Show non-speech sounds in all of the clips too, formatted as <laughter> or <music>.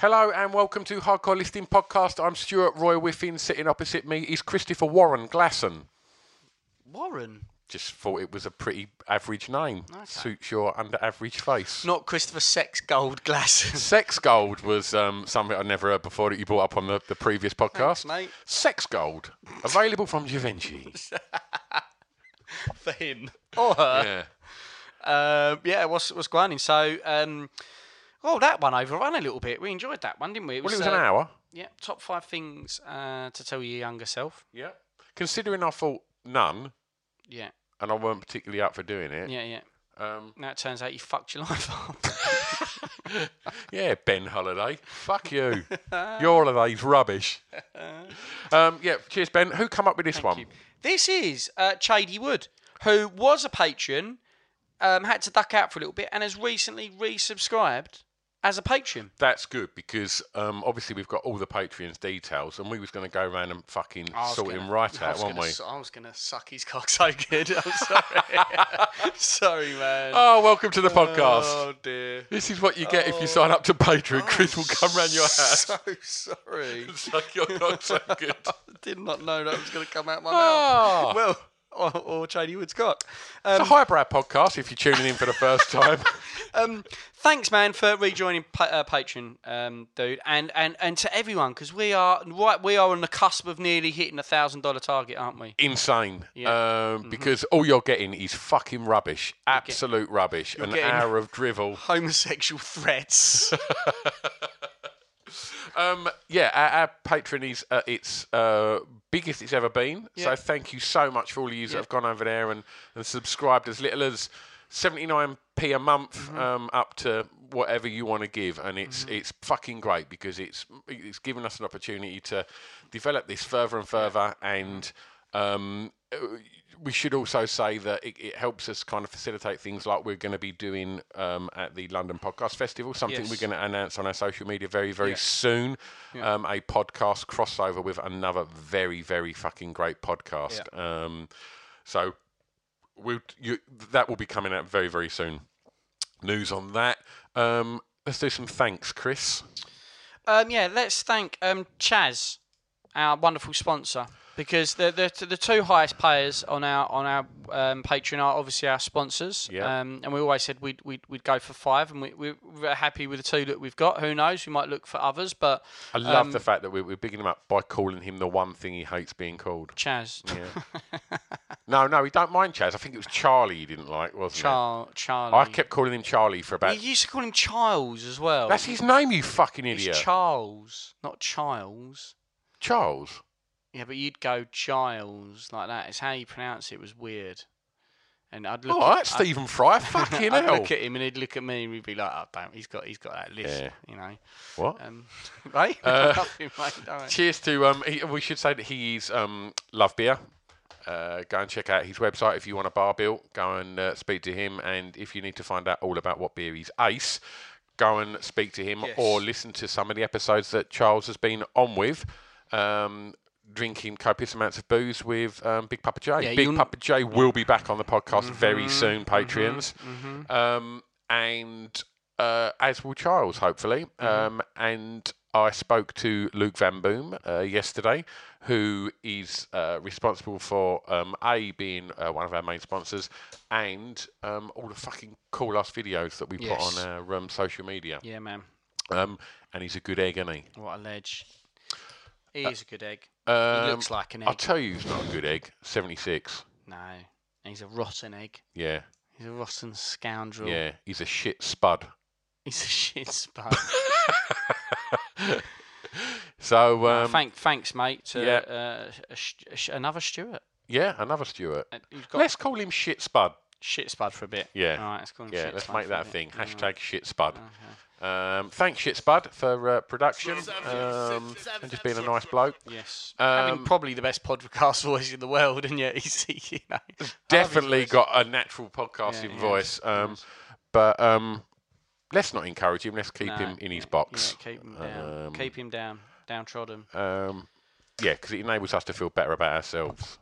Hello and welcome to Hardcore Listing Podcast. I'm Stuart Roy Whiffin. Sitting opposite me is Christopher Warren Glasson. Warren. Just thought it was a pretty average name. Suits your under average face. Not Christopher Sex Gold Glass. <laughs> Sex Gold was um, something I'd never heard before that you brought up on the, the previous podcast. Thanks, mate. Sex Gold. Available from Givenchy. <laughs> for him or her. yeah. Uh, yeah, what's what's going on? So, um, oh, that one overrun a little bit. We enjoyed that one, didn't we? Well, it was an uh, hour. Yeah, top five things uh, to tell your younger self. Yeah. Considering I thought none Yeah, and I weren't particularly up for doing it. yeah, yeah. Um, Now it turns out you fucked your life up. <laughs> Yeah, Ben Holiday. Fuck you. <laughs> Your holiday's rubbish. <laughs> Um, yeah, cheers, Ben. Who come up with this one? you. This is uh, Chady Wood, who was a patron, um, had to duck out for a little bit, and has recently resubscribed as a patron. That's good because um, obviously we've got all the Patreon's details, and we was going to go around and fucking I was sort gonna- him right I out, was weren't gonna we? I was going to suck his cock so good. <laughs> I'm sorry. <laughs> sorry, man. Oh, welcome to the podcast. Oh, dear. This is what you get if you sign up to Patreon. Chris will come round your house. So <laughs> sorry. Suck your cock so good. I did not know that was going to come out my Ah. mouth. Well, or, or Chady Wood's cock. It's a Um, highbrow podcast if you're tuning in for the first <laughs> time. um, thanks, man, for rejoining pa- uh, Patreon, um, dude, and, and, and to everyone because we are right. We are on the cusp of nearly hitting a thousand dollar target, aren't we? Insane. Yeah. Mm-hmm. Um, Because all you're getting is fucking rubbish. Absolute rubbish. An hour of drivel. Homosexual threats. <laughs> <laughs> Um, yeah, our, our Patreon is uh, its uh, biggest it's ever been. So thank you so much for all of you that have gone over there and, and subscribed as little as 79p a month Mm-hmm. um, up to whatever you want to give. And it's it's fucking great because it's it's given us an opportunity to develop this further and further and um, uh, we should also say that it, it helps us kind of facilitate things like we're going to be doing um, at the London Podcast Festival, something Yes. we're going to announce on our social media very, very soon. Um, a podcast crossover with another very, very fucking great podcast. Um, so we'll, you, that will be coming out very, very soon. News on that. Um, let's do some thanks, Chris. Um, yeah, let's thank um, Chaz, our wonderful sponsor, because the, the the two highest payers on our on our um, Patreon are obviously our sponsors. Yeah. Um, and we always said we'd, we'd, we'd go for five, and we, we're happy with the two that we've got. Who knows? We might look for others, but I love um, the fact that we're, we're bigging him up by calling him the one thing he hates being called. Chaz, Yeah. <laughs> No, no, he don't mind Chaz. I think it was Charlie he didn't like, wasn't Char- it? Charlie. I kept calling him Charlie for about. You used to call him Charles as well. That's his name, you fucking It's idiot. Charles, not Childs. Charles. Yeah, but you'd go Giles like that. It's how you pronounce it. was weird. And I'd look. Oh, at, that's I'd- Stephen Fry. <laughs> Fucking I'd hell. look at him and he'd look at me and we'd be like, "Oh, damn, he's got, he's got that list, Yeah. you know." What? Um, <laughs> right? <laughs> Uh. Cheers to um. He, we should say that he's um love beer. Uh, go and check out his website if you want a bar bill. Go and uh, speak to him, and if you need to find out all about what beer he's ace, go and speak to him Yes. or listen to some of the episodes that Charles has been on with. Um, drinking copious amounts of booze with um, Big Papa J. Yeah, Big Papa J will be back on the podcast Mm-hmm, very soon, Patreons. Um, and uh, as will Charles, hopefully. Mm-hmm. Um, and I spoke to Luke Van Boom uh, yesterday, who is uh, responsible for um, A, being uh, one of our main sponsors, and um, all the fucking cool ass videos that we Yes. put on our um, social media. Yeah, man. Um, and he's a good egg, isn't he? What a ledge. He is a good egg. Um, he looks like an I'll tell you, he's not a good egg. 76. no, he's a rotten egg. Yeah, He's a rotten scoundrel. yeah. He's a shit spud. He's a <laughs> shit spud. <laughs> So, Uh, um, thank, thanks, mate. To, yeah. uh, a sh- a sh- another Stuart. yeah, another Stuart. Uh, Let's call him shit spud. shit spud for a bit. Yeah. All right, let's call him Yeah, shit let's make that a thing. All right. Hashtag shit spud. Um, thanks, shit spud, for uh, production um, and just being a nice bloke. Yes. Um, Having probably the best podcast <laughs> voice in the world, and yet <laughs> he's, you know. Definitely voice. got a natural podcasting yeah, voice. Um, But um, let's not encourage him. Let's keep No, him in his box. Yeah, keep him down. Um, keep him down. Downtrodden. Um, yeah, because it enables us to feel better about ourselves.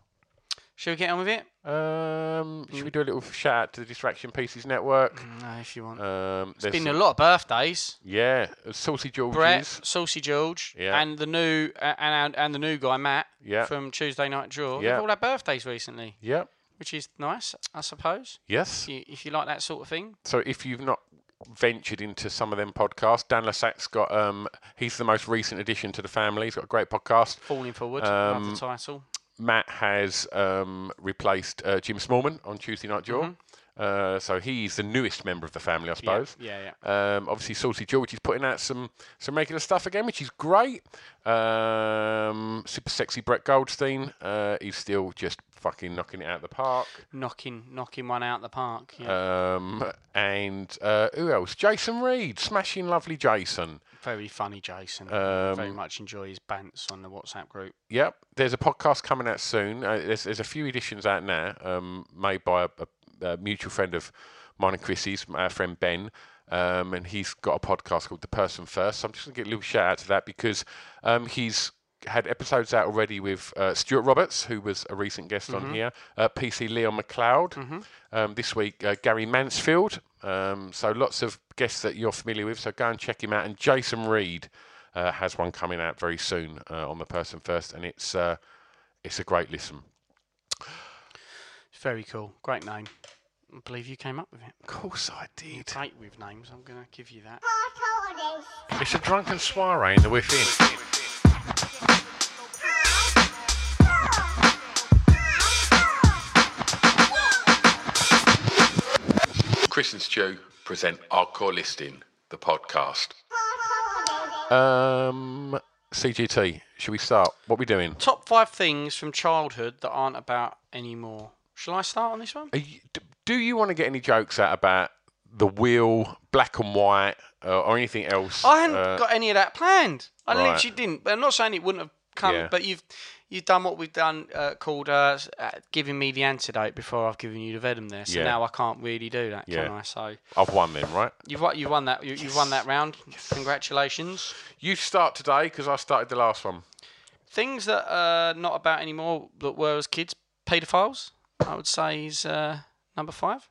Shall we get on with it? Um, should we do a little shout out to the Distraction Pieces Network? No, if you want. Um, It's there's been a lot of birthdays. Yeah, Saucy George. Brett, Saucy George, Yeah. and the new uh, and and the new guy Matt Yeah. from Tuesday Night Jaw. Yeah. They've all had birthdays recently, Yep. which is nice, I suppose. Yes. If you, if you like that sort of thing. So if you've not ventured into some of them podcasts, Dan Lassack's got um he's the most recent addition to the family. He's got a great podcast. Falling forward, love Um, the title. Matt has um replaced uh, Jim Smallman on Tuesday Night Jaw. Uh, so he's the newest member of the family, I suppose. Mm-hmm. Yeah, yeah. Um, obviously, Saucy George is putting out some some regular stuff again, which is great. Um, super sexy Brett Goldstein. Uh, he's still just fucking knocking it out of the park. Knocking, knocking one out the park. Yeah. Um, and uh, who else? Jason Reed, smashing lovely Jason. Very funny, Jason. Um, Very much enjoy his bants on the WhatsApp group. Yep, there's a podcast coming out soon. Uh, there's, there's a few editions out now, um, made by a, a, a mutual friend of mine and Chrissy's, our friend Ben. Um, and he's got a podcast called The Person First. So I'm just going to get a little shout out to that because um, he's had episodes out already with uh, Stuart Roberts, who was a recent guest on here, uh, PC Leon McLeod. Um, this week, uh, Gary Mansfield. Um, so lots of guests that you're familiar with. So go and check him out. And Jason Reed uh, has one coming out very soon uh, on The Person First, and it's uh, it's a great listen. It's very cool. Great name. I believe you came up with it. Of course I did. Great with names. I'm going to give you that. It's a drunken soiree in the within. Chris and Stu present Hardcore Listing, the podcast. Um, CGT, should we start? What we doing? Top five things from childhood that aren't about anymore. Shall I start on this one? Are you, do you want to get any jokes out about the wheel, black and white, uh, or anything else? I hadn't Uh, got any of that planned. I right. literally didn't. But I'm not saying it wouldn't have come. Yeah. But you've you've done what we've done uh, called uh, uh, giving me the antidote before I've given you the venom there. So Yeah. now I can't really do that, can I? So I've won then, right? you've won, you've won that. You, You've won that round. Congratulations. You start today because I started the last one. Things that are not about anymore that were as kids. Paedophiles. I would say is uh, number five.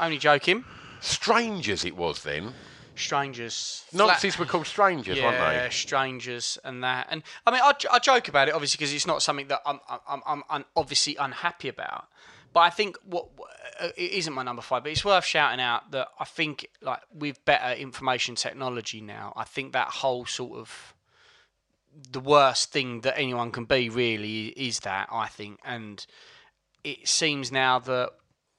Only joking. Strangers, it was then. Strangers. Nazis were called strangers, yeah, weren't they? Yeah, strangers and that. And I mean, I, I joke about it obviously because it's not something that I'm I'm, I'm, I'm obviously unhappy about. But I think what it isn't my number five, but it's worth shouting out that I think like with better information technology now, I think that whole sort of the worst thing that anyone can be really is that I think, and it seems now that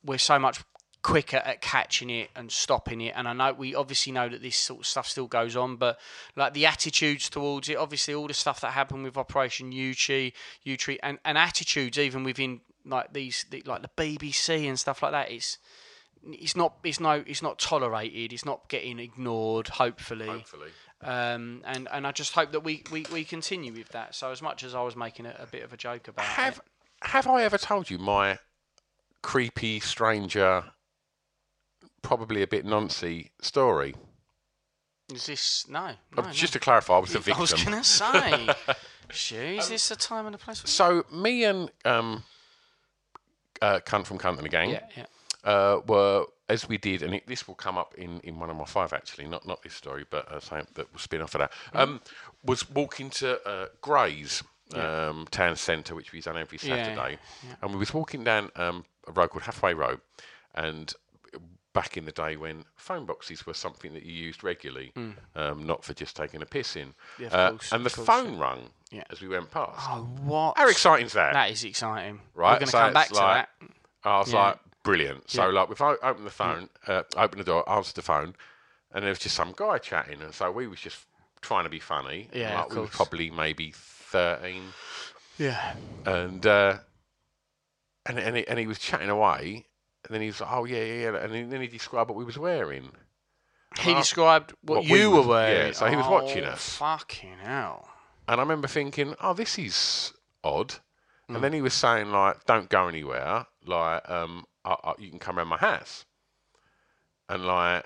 we're so much quicker at catching it and stopping it. And I know we obviously know that this sort of stuff still goes on, but like the attitudes towards it, obviously all the stuff that happened with Operation Uchi, Yewtree, and, and attitudes even within like these the, like the BBC and stuff like that. It's it's not it's no it's not tolerated. It's not getting ignored. Hopefully. Hopefully. Um, and, and I just hope that we, we, we continue with that. So as much as I was making a, a bit of a joke about Have it, Have I ever told you my creepy stranger, probably a bit noncy story? is this no? Uh, no, Just no. to clarify, I was the victim. I was gonna say, <laughs> Shoo, is this a time and a place? So me and um, uh, cunt from cunt and the gang yeah, yeah. uh, were as we did, and it, this will come up in, in one of my five actually, not not this story, but uh, something that will spin off of that. Um, was walking to uh, Grays um, town centre, which we've done every Yeah, Saturday, and we was walking down um, a road called Halfway Road, and back in the day when phone boxes were something that you used regularly, um, not for just taking a piss in. Mm. Yeah, Uh, course, and the phone rung Yeah. as we went past. Oh, what? How exciting is that? That is exciting. Right, We're going to so come back it's to like- that. I was Yeah. like, brilliant. So, Yeah. like, if I open the phone, uh, open the door, answer the phone, and there was just some guy chatting, and so we was just trying to be funny. Yeah, like, we course. probably maybe thirteen, Yeah. and uh, and and he, and he was chatting away, and then he was like, oh yeah, yeah, yeah, and then- he described what we was wearing. He described what, what we you was- were wearing. yeah, so he was watching Oh, us. Fucking hell. And I remember thinking, oh, this is odd. Mm. And then he was saying, like, don't go anywhere. Like, um, I, I, you can come around my house. And like,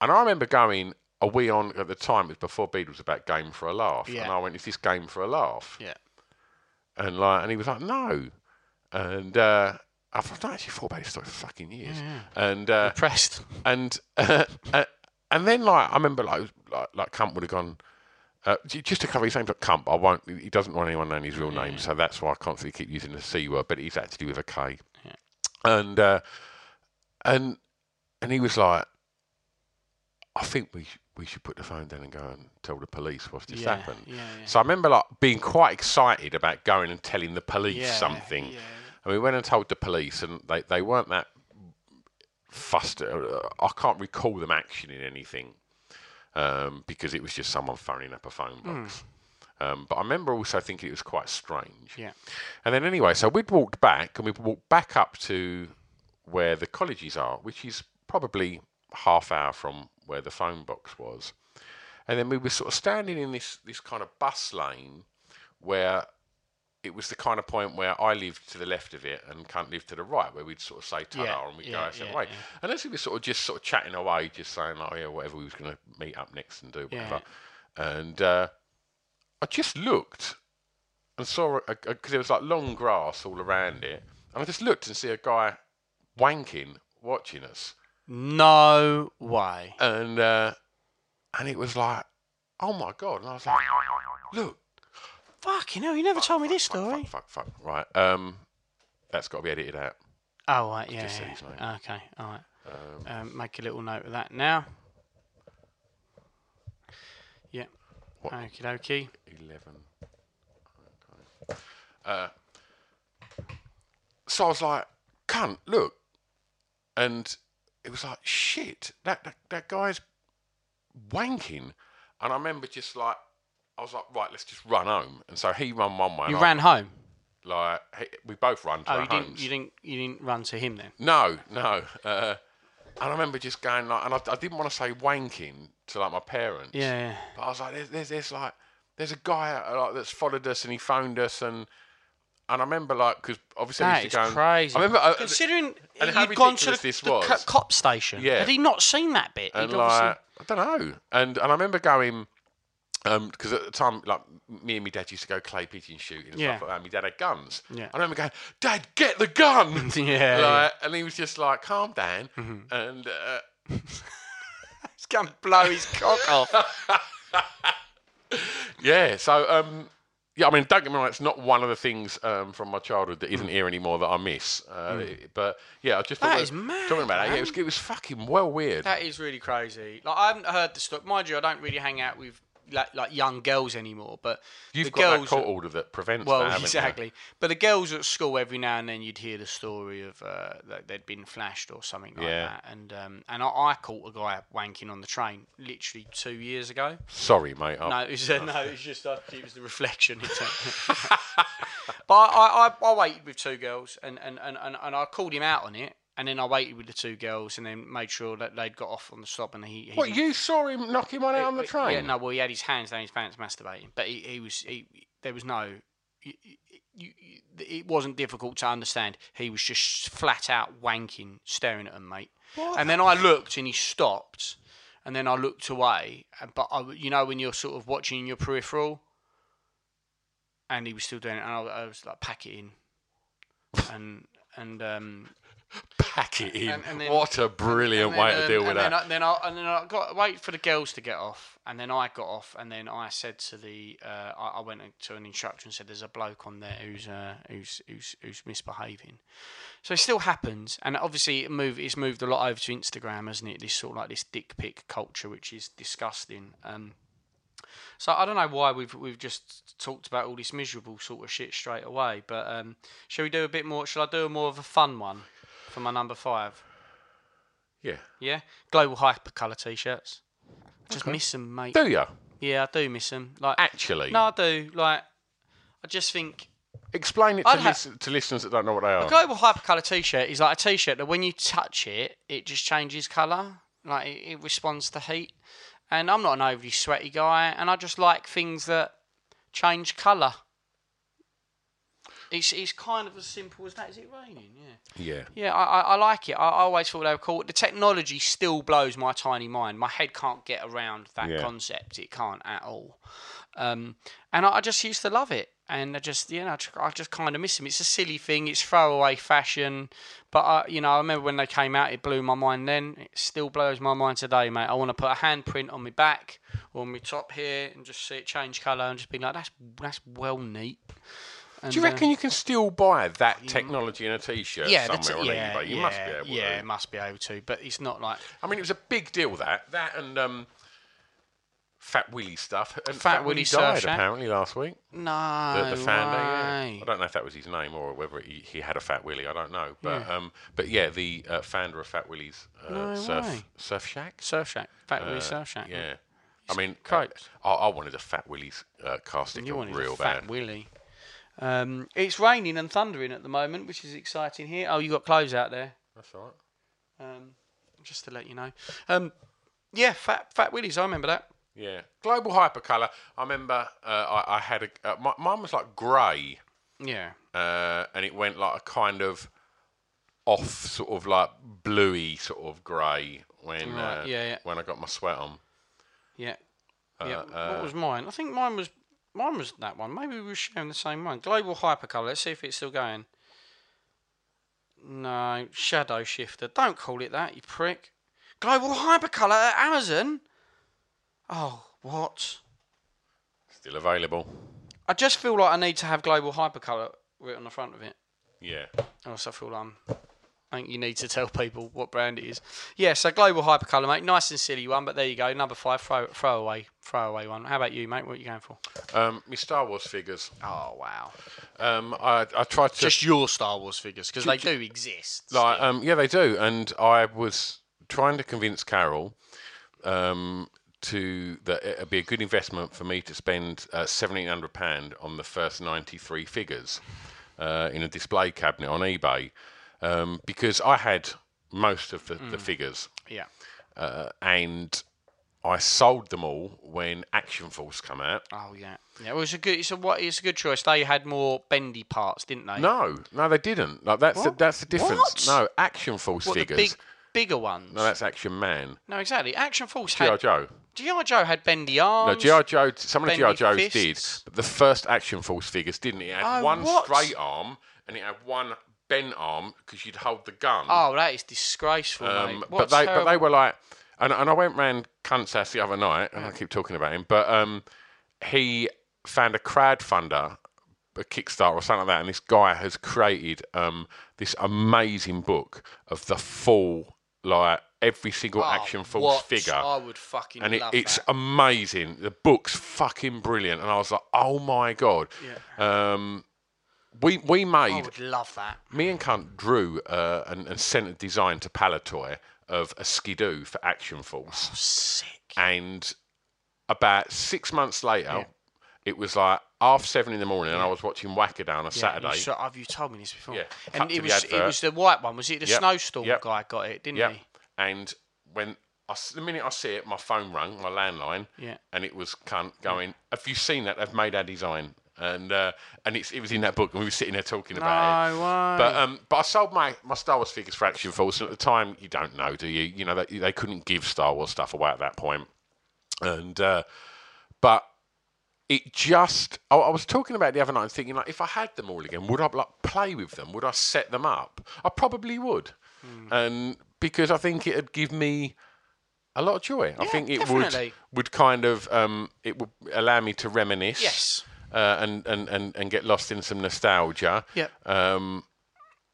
and I remember going, are we on at the time? It was before Beadle's was about game for a laugh. Yeah. And I went, is this game for a laugh? Yeah. And like, and he was like, no. And uh, I've not actually thought about this story for fucking years. And uh, Impressed. and <laughs> uh, and then like I remember like like like Camp would have gone. Uh, just to cover his name, but Camp, I won't. He doesn't want anyone knowing his real name, so that's why I constantly keep using the c word. But he's actually with a K. And uh, and and he was like, I think we sh- we should put the phone down and go and tell the police what's just Yeah, happened. yeah, yeah. So I remember like being quite excited about going and telling the police Yeah, something. And we went and told the police, and they, they weren't that fussed. uh, I can't recall them actioning anything um, because it was just someone phoning up a phone box. Um, but I remember also thinking it was quite strange. Yeah. And then anyway, so we'd walked back, and we walked back up to where the colleges are, which is probably half hour from where the phone box was. And then we were sort of standing in this this kind of bus lane where it was the kind of point where I lived to the left of it and Cunt lived to the right, where we'd sort of say ta Yeah, and we'd go yeah, our separate yeah, way. And as we were sort of just sort of chatting away, just saying, oh yeah, whatever we was going to meet up next and do, whatever. And uh, I just looked and saw because there was like long grass all around it, and I just looked and see a guy wanking watching us, No way. and uh, and it was like, oh my god! And I was like, look, Fucking know, you never told me this fuck, story. fuck, fuck, fuck. right? Um, that's got to be edited out. Oh, right, yeah. just yeah. his name. Okay, all right. Um, make a little note of that now. Yeah. What? Okie dokie. Eleven. Okay. Uh, so I was like, cunt, look. And it was like, shit, that, that, that guy's wanking. And I remember just like, I was like, right, let's just run home. And so he ran one way. You and I- ran home. Like, he, we both run to Oh, our you didn't. homes. You didn't. You didn't run to him then. No, no. Uh, and I remember just going like, and I, I didn't want to say wanking to like my parents. Yeah. But I was like, there's, there's, there's like, there's a guy uh, like that's followed us and he phoned us and and I remember like because obviously I That used is to go. and- crazy. I remember uh, Considering and how you'd gone to the, ridiculous this the co- was. cop station, Yeah. had he not seen that bit? and He'd obviously- like I don't know. And and I remember going because at the time like me and my dad used to go clay pigeon shooting and Yeah. stuff like that. My dad had guns. Yeah. I remember going, Dad, get the gun. <laughs> Yeah, Mm-hmm. Like, and he was just like, calm down. Mm. And uh, <laughs> He's going to blow his cock off. <laughs> Yeah, so um, yeah, I mean, don't get me wrong, it's not one of the things um, from my childhood that Mm. isn't here anymore that I miss. Uh, But yeah, I just thought That is mad, Talking about that, yeah, it was, it was fucking well weird. That is really crazy. Like I haven't heard the story. Mind you, I don't really hang out with like, like young girls anymore. But You've the got that girls court at- order that prevents Well, that, haven't you? exactly. But the girls at school, every now and then, you'd hear the story of uh, that they'd been flashed or something like Yeah. that. And um, and I, I caught a guy wanking on the train literally two years ago. Sorry, mate. I- No, it was, uh, <laughs> no, it was just uh, it was the reflection. <laughs> But I, I, I waited with two girls, and, and, and, and I called him out on it, and then I waited with the two girls, and then made sure that they'd got off on the stop, and he. he What, you saw him knocking one out on the train? Yeah, no, well, he had his hands down his pants masturbating, but he, he was he, there was no. You, you, it wasn't difficult to understand. He was just flat out wanking, staring at him, mate. What? And then I looked, and he stopped, and then I looked away. But I, you know, when you're sort of watching your peripheral, and he was still doing it, and I, I was like, pack it in, and and um, <laughs> Pack it in. And- and then- what a brilliant And way then, to um, deal with and that. Then I, then I, and then I got wait for the girls to get off, and then I got off, and then I said to the, uh, I, I went to an instructor and said, "There's a bloke on there who's uh, who's who's who's misbehaving." So it still happens, and obviously it move it's moved a lot over to Instagram, hasn't it? This sort of like this dick pic culture, which is disgusting. Um, so I don't know why we've we've just talked about all this miserable sort of shit straight away, but um, shall we do a bit more? Shall I do a more of a fun one for my number five? yeah. Yeah, global hypercolor t-shirts. Just miss them, mate. Do you? Yeah, I do miss them. Like Actually? no, I do. Like, I just think Explain it to, ha- lis- to listeners that don't know what they are. a global hypercolor t-shirt is like a t-shirt that when you touch it, it just changes color. Like it, it responds to heat. And I'm not an overly sweaty guy, and I just like things that change color. It's it's kind of as simple as that. Is it raining? Yeah. Yeah. Yeah, I, I, I like it. I, I always thought they were cool. The technology still blows my tiny mind. My head can't get around that Yeah. concept. It can't at all. Um, and I, I just used to love it. And I just, you know, I just, I just kind of miss them. It's a silly thing. It's throwaway fashion. But, I, you know, I remember when they came out, it blew my mind then. It still blows my mind today, mate. I want to put a handprint on my back or on my top here and just see it change colour and just be like, that's, that's well neat. And, Do you uh, reckon you can still buy that technology in a T-shirt yeah, somewhere t- on yeah, eBay? You yeah, must be able Yeah, to. must be able to. But it's not like I mean, it was a big deal that that and um, Fat Willie stuff. And Fat Willie Willie died Surf apparently last week. no The, the founder. Yeah. I don't know if that was his name or whether he, he had a Fat Willie. I don't know. But um, but yeah, the uh, founder of Fat Willie's uh, No surf way. surf shack. Surf Shack, Fat Willie Uh, Surf Shack. Yeah. I mean, uh, I, I wanted a Fat Willie's uh, car sticker you wanted real a Fat bad. Willie. Um, it's raining and thundering at the moment, which is exciting here. Oh, you got clothes out there, That's all right. um, just to let you know. Um, yeah, Fat Fat Willies. I remember that. Yeah. Global hypercolor. I remember uh, I, I had a. Uh, my, mine was like grey. Yeah. uh, and it went like a kind of off, sort of like bluey, sort of grey when Right, uh, yeah, yeah. when I got my sweat on. Yeah. Yeah. uh, what was mine? I think mine was mine was that one. Maybe we were sharing the same one. Global Hypercolor. Let's see if it's still going. No, Shadow Shifter. Don't call it that, you prick. Global Hypercolor at Amazon. Oh, what? Still available. I just feel like I need to have Global Hypercolor written on the front of it. Yeah. I also feel like I'm, I think you need to tell people what brand it is. Yeah, so Global Hypercolor, mate. Nice and silly one, but there you go. Number five, throw, throw away, throw away one. How about you, mate? What are you going for? Um, my Star Wars figures. Oh, wow. Um, I I tried to Just your Star Wars figures, because they do exist. like um yeah they do, and I was trying to convince Carol um to that it'd be a good investment for me to spend uh, seventeen hundred pound on the first ninety three figures uh, in a display cabinet on eBay um, because I had most of the, the figures yeah. uh, and I sold them all when Action Force come out. Oh, yeah. Yeah, well, it's a good, it's a, what, it's a good choice. They had more bendy parts, didn't they? No, no, they didn't. Like that's the, that's the difference. What? No, Action Force what, the figures. big, bigger ones? No, that's Action Man. No, exactly. Action Force GI had... Joe. G.I. Joe had bendy arms. No. GI Joe. Some of the GI Joes fists. did, but the first Action Force figures didn't. It had Oh, one what? straight arm and it had one bent arm because you'd hold the gun. Oh, that is disgraceful, Um, mate. but What they but they were like, and, and I went round Cunt's house the other night, and I keep talking about him, but um, he found a crowdfunder, a Kickstarter or something like that, and this guy has created um, this amazing book of the full like every single Oh, Action Force figure. I would fucking and it, it's that. amazing. The book's fucking brilliant, and I was like, "Oh my god!" Um, we we made. I would love that. me and Cunt drew uh, and, and sent a design to Palitoy of a skidoo for Action Force, Sick. and about six months later, it was like half seven in the morning, and I was watching Wacaday on a Saturday. You, so, have you told me this before? Yeah, And it was it was the white one. Was it the Yep, snowstorm yep. guy got it? Didn't Yeah. he? And when I the minute I see it, my phone rang, my landline, Yeah. and it was cunt going. Have you seen that? They've made our design, and uh, and it's it was in that book, and we were sitting there talking about it. No way. But um, but I sold my, my Star Wars figures for Action Force, and at the time you don't know, do you? You know they, they couldn't give Star Wars stuff away at that point, and uh, but it just. I, I was talking about it the other night, and thinking like, if I had them all again, would I like play with them? Would I set them up? I probably would, Hmm. and because I think it'd give me a lot of joy. I think it definitely. would would kind of um, it would allow me to reminisce. Yes. Uh, and, and, and, and get lost in some nostalgia. Yep. Um,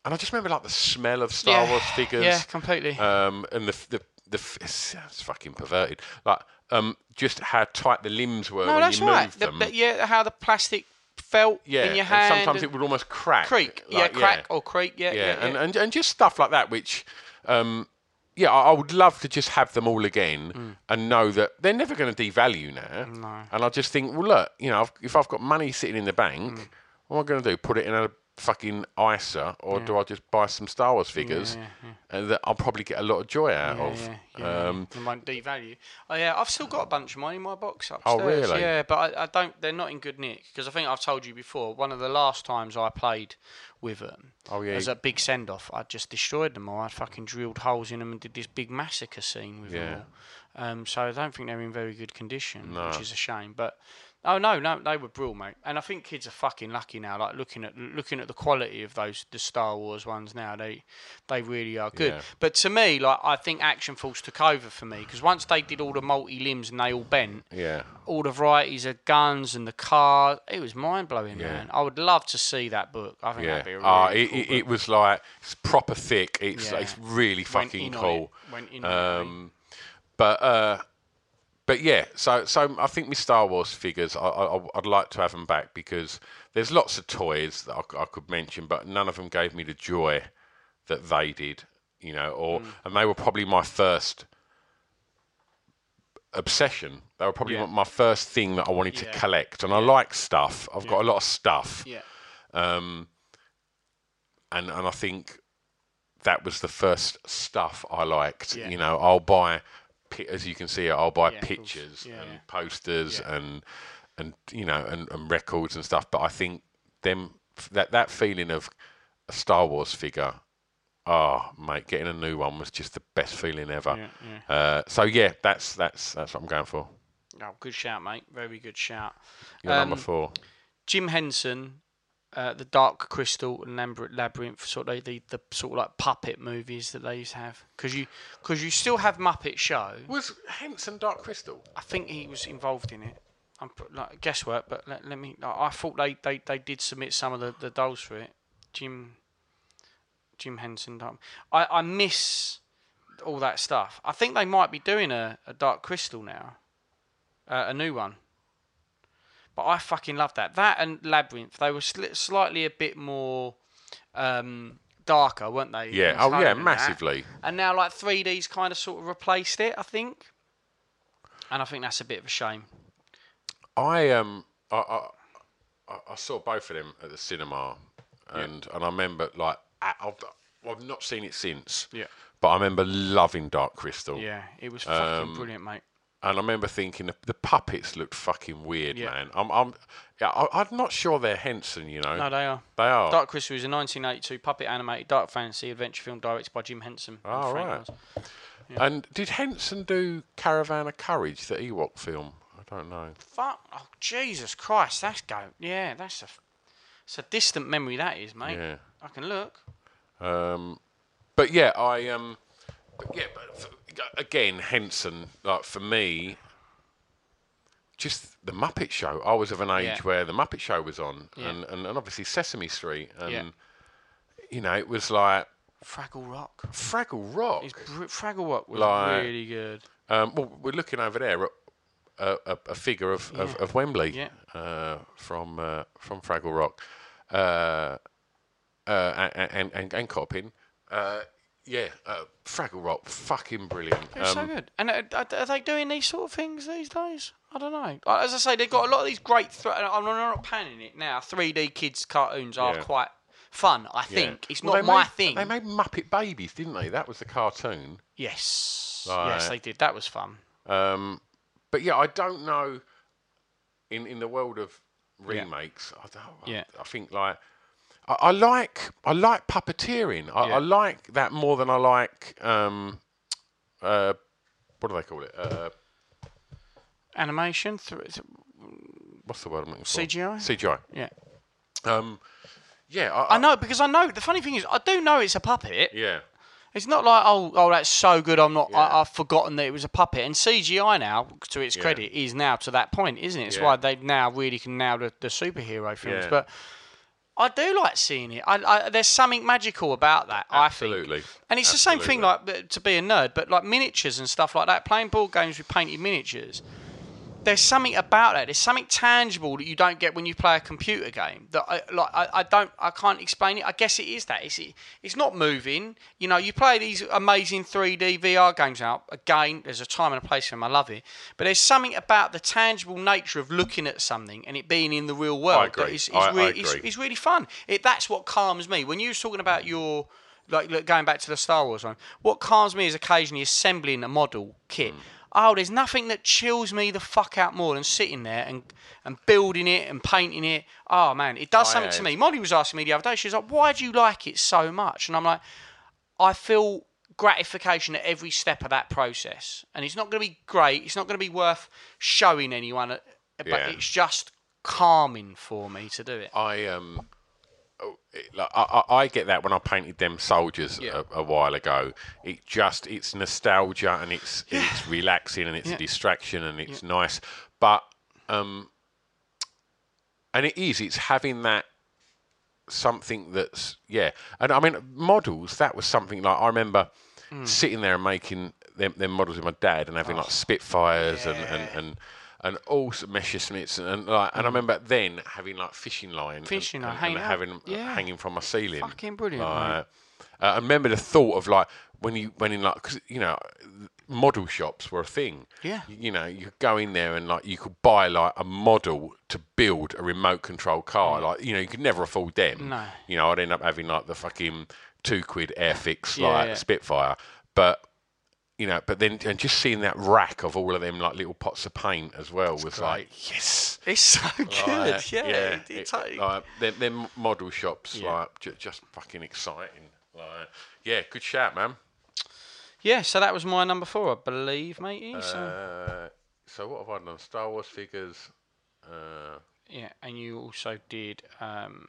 and I just remember like the smell of Star Yeah, Wars figures. yeah, completely. Um, and the the the f- it's, it's fucking perverted. Like um, just how tight the limbs were No, when that's you right. moved The- them. the- yeah, how the plastic felt yeah, in your and hand. sometimes it would almost crack. creak. yeah, like, crack or creak. Yeah, yeah, yeah, yeah. And, and and just stuff like that, which. Um, yeah, I, I would love to just have them all again Mm. and know that they're never going to devalue now. And I just think, well, look, you know, if- if I've got money sitting in the bank, Mm. what am I going to do? Put it in a fucking ISA, or do I just buy some Star Wars figures, and that I'll probably get a lot of joy out Yeah, of? yeah, yeah, um, yeah. Won't devalue. Oh yeah, I've still got a bunch of mine in my box upstairs. Oh, really? Yeah, but I, I don't. They're not in good nick because I think I've told you before. One of the last times I played with them, Oh, yeah, as a big send off, I just destroyed them all. I fucking drilled holes in them and did this big massacre scene with Yeah. them all. Um, so I don't think they're in very good condition, No. which is a shame. But oh no, no, they were brilliant, mate. And I think kids are fucking lucky now. Like looking at looking at the quality of those the Star Wars ones now, they they really are good. Yeah. But to me, like I think Action Force took over for me because once they did all the multi limbs and they all bent, yeah, all the varieties of guns and the cars, it was mind blowing, Yeah. man. I would love to see that book. I think yeah. that'd be a really Ah, cool it, it, book. it was like it's proper thick. It's Yeah. it's really fucking cool. it. Went in on it? Um, but uh, but yeah, so so I think my Star Wars figures, I, I, I'd like to have them back because there's lots of toys that I, I could mention, but none of them gave me the joy that they did, you know, or Mm. and they were probably my first obsession. They were probably Yeah. my first thing that I wanted to collect, and I like stuff. I've got a lot of stuff, yeah. um, and and I think that was the first stuff I liked. Yeah. You know, I'll buy, as you can see, I'll buy Yeah, pictures Yeah, and yeah. posters and and you know and, and records and stuff. But I think them that that feeling of a Star Wars figure. Oh, mate, getting a new one was just the best feeling ever. Uh, so yeah, that's that's that's what I'm going for. Oh, good shout, mate. Very good shout. Your number Um, four. Jim Henson, uh, the Dark Crystal and Labyrinth, sort of the, the sort of like puppet movies that they used to have. Because you, cause you still have Muppet Show. Was Henson Dark Crystal? I think he was involved in it. I'm like guesswork, but let, let me. I I thought they, they, they did submit some of the, the dolls for it. Jim, Jim Henson. Dark- I I miss all that stuff. I think they might be doing a, a Dark Crystal now, uh, a new one. But I fucking love that. That and Labyrinth. They were sli- slightly a bit more um, darker, weren't they? Yeah. Oh yeah, and that. massively. And now like 3D's kind of sort of replaced it, I think. And I think that's a bit of a shame. I um I, I I- saw both of them at the cinema, and and I remember like I've I've not seen it since. Yeah. But I remember loving Dark Crystal. Yeah, it was fucking Um, brilliant, mate. And I remember thinking the, the puppets looked fucking weird, Yeah. man. I'm I'm yeah, I, I'm not sure they're Henson, you know. No, they are. They are. Dark Crystal is a 1982 puppet animated dark fantasy adventure film directed by Jim Henson. and Oh, Frank right. Oz. And did Henson do Caravan of Courage, the Ewok film? I don't know. Fuck! Oh Jesus Christ! That's go. Yeah, that's a. It's a distant memory that is, mate. Yeah. I can look. Um, but yeah, I um, but yeah, but again, Henson, like for me, just the Muppet Show. I was of an age Yeah. where the Muppet Show was on, Yeah. and, and and obviously Sesame Street, and Yeah. you know, it was like Fraggle Rock. Fraggle Rock. Br- Fraggle Rock was Like- really good. Um, well, we're looking over there at a, a, a figure of, of, of Wembley uh, from uh, from Fraggle Rock uh, uh, and, and, and, and Coppin. Yeah, uh, Fraggle Rock, fucking brilliant. So Um, good. And uh, are, they doing these sort of things these days? I don't know. As I say, they've got a lot of these great. Th- I'm not panning it now. 3D kids cartoons are Yeah. quite fun. I yeah. think it's Well, not my made- thing. They made Muppet Babies, didn't they? That was the cartoon. yes, Right. yes, they did. That was fun. Um, but yeah, I don't know. In in the world of remakes, I don't. Yeah. I, I think like I, I like I like puppeteering. I, Yeah. I like that more than I like um, uh, what do they call it? Uh, Animation. Th- what's the word I'm looking for? CGI? CGI. Yeah. Um, yeah, I, I know because I know the funny thing is I do know it's a puppet. Yeah, It's not like oh oh that's so good I'm not Yeah. I, I've forgotten that it was a puppet and CGI now to its Yeah. credit is now to that point isn't it? It's Yeah. why they now really can now the, the superhero films. But I do like seeing it. I, I, there's something magical about that. Absolutely. I think. And it's the same thing like to be a nerd, but like miniatures and stuff like that. Playing board games with painted miniatures. There's something about that. There's something tangible that you don't get when you play a computer game. That I, like I, I don't I can't explain it. I guess it is that. It's it's not moving. You know, you play these amazing 3D VR games out. Again, there's a time and a place for them. I love it. But there's something about the tangible nature of looking at something and it being in the real world that agree. is, is, I- I really, is, is really fun. It that's what calms me. When you was talking about your like going back to the Star Wars one, what calms me is occasionally assembling a model kit. Hmm. Oh, there's nothing that chills me the fuck out more than sitting there and, and building it and painting it. Oh man, it does I something to me. Molly was asking me the other day. She was like, "Why do you like it so much?" And I'm like, I feel gratification at every step of that process, and it's not going to be great. It's not going to be worth showing anyone, uh, but Yeah. it's just calming for me to do it. I um, like, I, I get that when I painted them soldiers Yeah. a, a while ago. It just it's nostalgia and it's it's relaxing and it's Yeah. a distraction and it's nice. But um, and it is. It's having that something that's yeah. And I mean models. That was something like I remember Hmm. sitting there and making them, them models with my dad and having like Spitfires and and. and and all some Messerschmitts and, and like, and I remember then having like fishing line, and-. Fishing line and, hanging and having Yeah. hanging from my ceiling. Fucking brilliant, Like, uh, I remember the thought of like when you went in like because you know model shops were a thing. Yeah. You, you know you could go in there and like you could buy like a model to build a remote control car. Like you know you could never afford them. Mm. No. You know I'd end up having like the fucking two quid Airfix Yeah, like yeah. Spitfire, but. You know, but then and just seeing that rack of all of them like little pots of paint as well was like yes, It's so good. like, yeah, it- it- it like them, them model shops, Yeah. like ju- just fucking exciting. Like, yeah, good shout, man. yeah. So that was my number four, I believe, matey. So, Uh, so what have I done? Star Wars figures. Uh, yeah, and you also did. Um,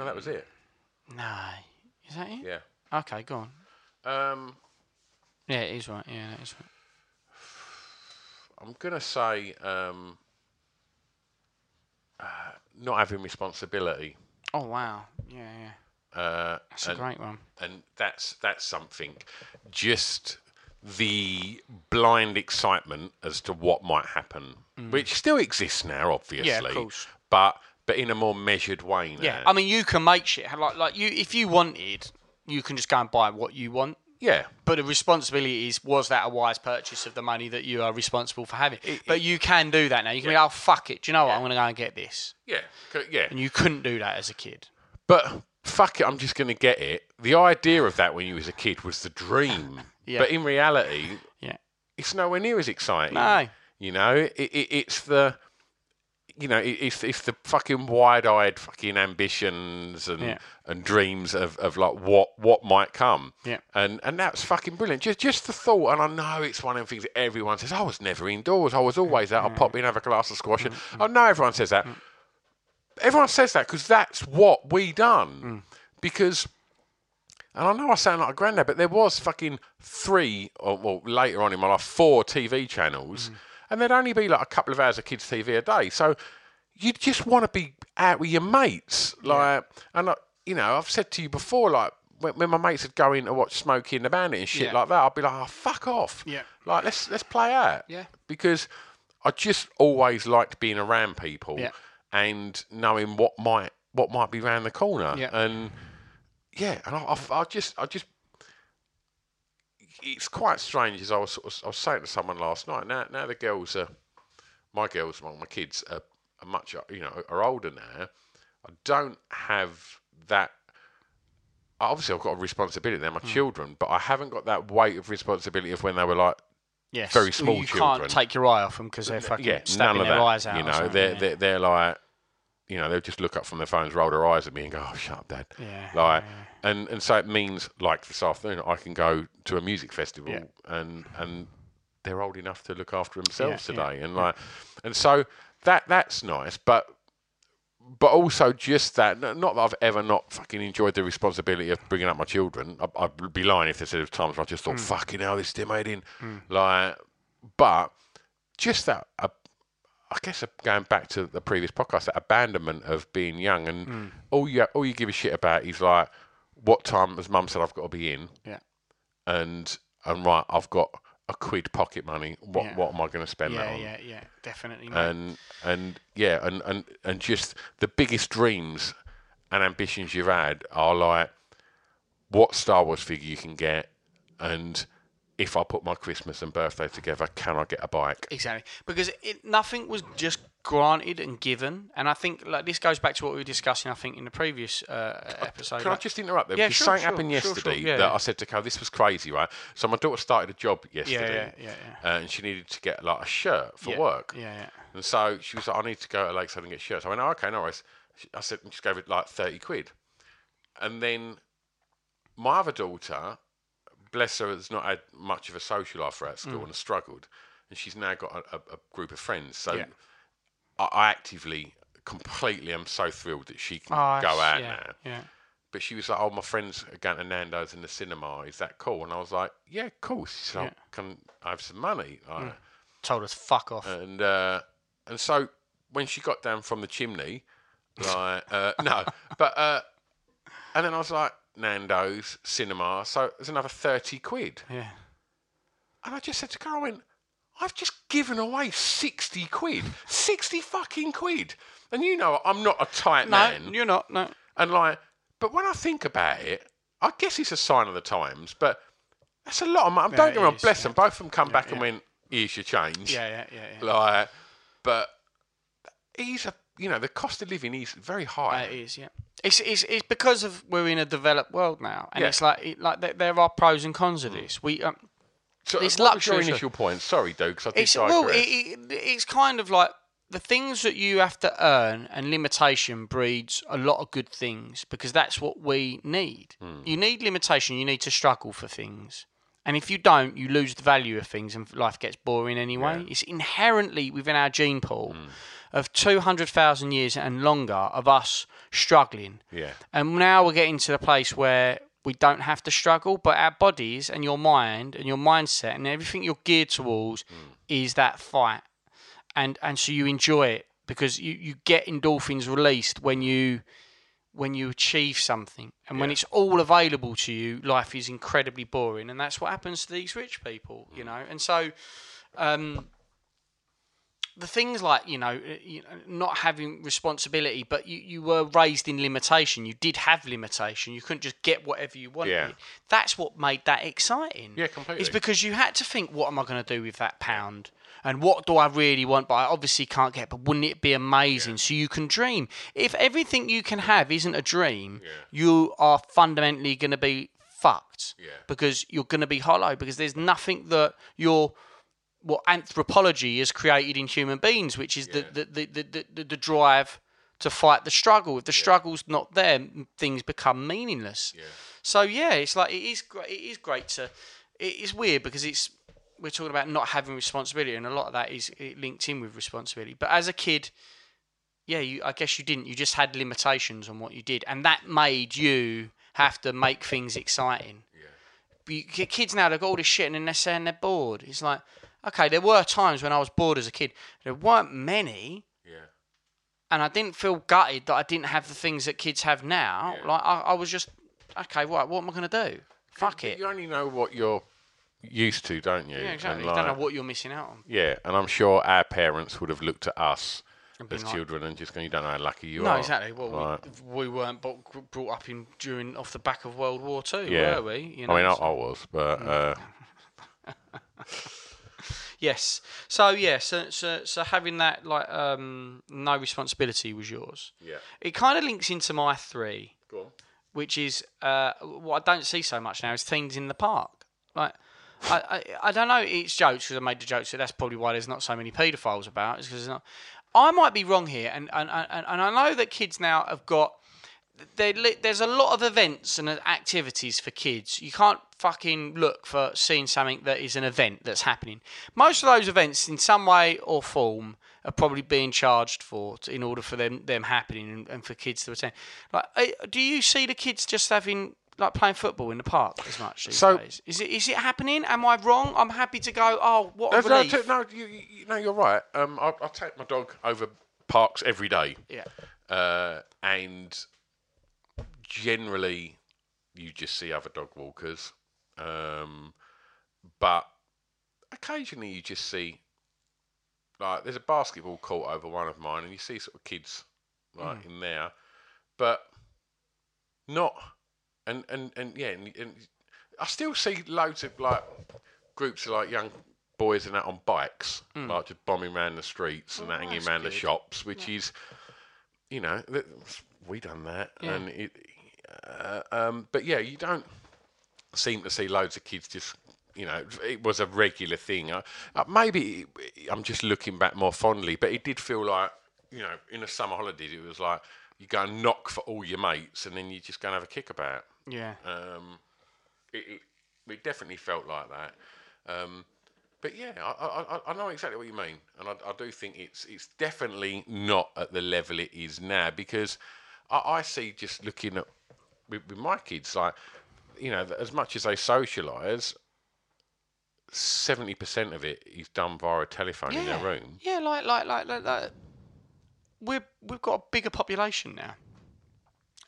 No, that was it. no, is that it? Yeah. Okay, go on. Um, Yeah, it is right. Yeah, that is right. I'm gonna say um, uh, not having responsibility. Oh wow. Yeah, yeah. Uh, That's a great one. and that's that's something. Just the blind excitement as to what might happen, which still exists now, obviously. Yeah, of course. But but in a more measured way now. Yeah, I mean, you can make shit like like you if you wanted, you can just go and buy what you want. yeah, But the responsibility is, was that a wise purchase of the money that you are responsible for having? but you can do that now. You can be, oh, fuck it. Do you know what? I'm going to go and get this. yeah, yeah. And you couldn't do that as a kid. But fuck it, I'm just going to get it. The idea of that when you was a kid was the dream. <laughs> Yeah. But in reality, Yeah. it's nowhere near as exciting. No. You know, it, it, it's the, you know, if it's the fucking wide-eyed fucking ambitions and Yeah. and dreams of, of like what what might come. Yeah. And and that's fucking brilliant. Just just the thought, and I know it's one of the things that everyone says. I was never indoors. I was always out. I'll pop in, have a glass of squash. And mm-hmm. I know everyone says that. Everyone says that because that's what we done. Mm. Because and I know I sound like a granddad, but there was fucking three, or well, later on in my life, four TV channels, mm. And there'd only be like a couple of hours of kids' TV a day. So you just want to be out with your mates, like, and I, you know, I've said to you before, like. When, when my mates would go in to watch Smokey and the Bandit and shit Yeah. like that, I'd be like, "Oh, fuck off!" Yeah. like let's let's play out. Yeah. because I just always liked being around people Yeah. and knowing what might what might be round the corner. Yeah. And yeah, and I, I, I just, I just, it's quite strange. As I was, I was saying to someone last night. Now, now the girls are, my girls, my, my kids are, are much, you know, are older now. I don't have that. Obviously, I've got a responsibility. They're my hmm. children, but I haven't got that weight of responsibility of when they were like Yes. very small you children. can't take your eye off them because they're fucking yeah, stabbing their that. eyes out. You know, they're, they're they're like, you know, they'll just look up from their phones, roll their eyes at me, and go, "Oh, shut up, Dad." Yeah, Like, and and so it means like this afternoon, I can go to a music festival, Yeah. and and they're old enough to look after themselves Yeah, yeah, today, and like, and so that that's nice, but. But also just that, not that I've ever not fucking enjoyed the responsibility of bringing up my children. I, I'd be lying if they said there was times where I just thought, Hmm. fucking hell, this is made in. Like, but just that, uh, I guess uh, going back to the previous podcast, that abandonment of being young, and Hmm. all you all you give a shit about is like, what time, as Mum said, I've got to be in, Yeah. and and right, I've got a quid pocket money. What Yeah. what am I going to spend that Yeah, on? yeah, yeah, definitely. Mate. and and yeah, and, and and just the biggest dreams and ambitions you've had are like what Star Wars figure you can get, and if I put my Christmas and birthday together, can I get a bike? Exactly, because it, nothing was just granted and given, and I think like this goes back to what we were discussing. I think in the previous uh, episode. Can I just interrupt there? Yeah, because sure, something sure, happened sure, yesterday yeah, that yeah. I said to Carl, this was crazy, right? So my daughter started a job yesterday, yeah, yeah, yeah, and she needed to get like a shirt for work. Yeah, yeah. And so she was like, I need to go to Lakeside and get shirts. I went, oh, okay, no worries. I said, just gave it like 30 quid. And then my other daughter, bless her, has not had much of a social life throughout school and has struggled. And she's now got a, a, a group of friends. So Yeah. I, I actively, completely I'm so thrilled that she can Oh, go out yeah, now. Yeah. But she was like, "Oh, my friends are going to Nando's in the cinema. Is that cool?" And I was like, "Yeah, cool." She said, Yeah. "Oh, "Can I have some money?" Like, Told us fuck off. and uh, and so when she got down from the chimney, like uh, <laughs> no, but uh, and then I was like Nando's cinema, so there's another thirty quid, yeah. and I just said to Carol, I went, I've just given away sixty quid, sixty fucking quid, and you know I'm not a tight No, man, you're not. No. and like, but when I think about it, I guess it's a sign of the times, but. That's a lot of money. Yeah, Don't get me wrong, bless yeah. them. Both of them come back and went, here's your change. Yeah, yeah, yeah. yeah. Like, but he's a, you know, the cost of living is very high. It is, yeah. It's, it's, it's because of we're in a developed world now, and Yeah. it's like it, like there, there are pros and cons of this. We um, so it's what was your luxury, initial point? Sorry, Doug, 'cause I did it's digress. well, it, it, it's kind of like the things that you have to earn, and limitation breeds a lot of good things because that's what we need. Hmm. You need limitation. You need to struggle for things. And if you don't, you lose the value of things and life gets boring anyway. It's inherently within our gene pool Hmm. Of 200,000 years and longer of us struggling. yeah, And now we're getting to the place where we don't have to struggle, but our bodies and your mind and your mindset and everything you're geared towards is that fight. And and so you enjoy it because you, you get endorphins released when you when you achieve something. And when it's all available to you, life is incredibly boring. And that's what happens to these rich people, you know. And so um the things like you know, uh, you know not having responsibility but you, you were raised in limitation you did have limitation you couldn't just get whatever you wanted Yeah. that's what made that exciting Yeah, completely. it's because you had to think what am i going to do with that pound and what do I really want, but I obviously can't get. But wouldn't it be amazing? So you can dream. If everything you can have isn't a dream, you are fundamentally going to be fucked Yeah. because you're going to be hollow because there's nothing that your what anthropology has created in human beings, which is the, the, the, the, the, the drive to fight the struggle. If the struggle's not there, things become meaningless. So yeah, it's like it is great. It is great to. It is weird because it's we're talking about not having responsibility, and a lot of that is linked in with responsibility. But as a kid, yeah, you I guess you didn't. You just had limitations on what you did, and that made you have to make things exciting. But you get kids now, they've got all this shit and then they're saying they're bored. It's like, okay, there were times when I was bored as a kid. There weren't many, Yeah. and I didn't feel gutted that I didn't have the things that kids have now. Like, I, I was just, okay, right, what am I going to do? Fuck it. You only know what you're used to, don't you? Yeah, exactly. And You don't know what you're missing out on. Yeah, and I'm sure our parents would have looked at us as like- children and just gone, "You don't know how lucky you no, are." No, exactly. Well, Right. we, we weren't brought up in during off the back of World War Two, yeah. were we? You I mean, I, I was, but uh, <laughs> Yes. So yeah. So so so having that like um no responsibility was yours. Yeah. It kind of links into my three, go on. which is uh what I don't see so much now is teens in the park. Like. I, I, I don't know. It's jokes because I made the jokes. So that's probably why there's not so many paedophiles about. It's because not. I might be wrong here, and and, and, and I know that kids now have got there, there's a lot of events and activities for kids. You can't fucking look for seeing something that is an event that's happening. Most of those events, in some way or form, are probably being charged for in order for them them happening and, and for kids to attend. Like, eh, do you see the kids just having like playing football in the park as much these So- days? Is it is it happening? Am I wrong? I'm happy to go. Oh, what a No, no, relief. no, you, you- no, you're right. Um, I, I take my dog over parks every day, Yeah. uh, and generally, you just see other dog walkers. Um, but occasionally, you just see like there's a basketball court over one of mine, and you see sort of kids like in there, but not. And and and yeah, and, and I still see loads of like groups of like young boys and that on bikes, like just bombing around the streets and hanging around the shops, which is, you know, we done that, and it. Uh, um, but yeah, you don't seem to see loads of kids just. You know, it was a regular thing. Uh, uh, maybe I'm just looking back more fondly, but it did feel like, you know, in the summer holidays, it was like you go and knock for all your mates, and then you just go and have a kick about. Yeah. Um, it, it, it definitely felt like that. Um, but yeah, I, I, I- I know exactly what you mean, and I, I do think it's it's definitely not at the level it is now because I, I see just looking at with, with my kids like you know as much as they socialise. Seventy percent of it is done via a telephone in their room. Yeah, like like like like, like we're we've got a bigger population now,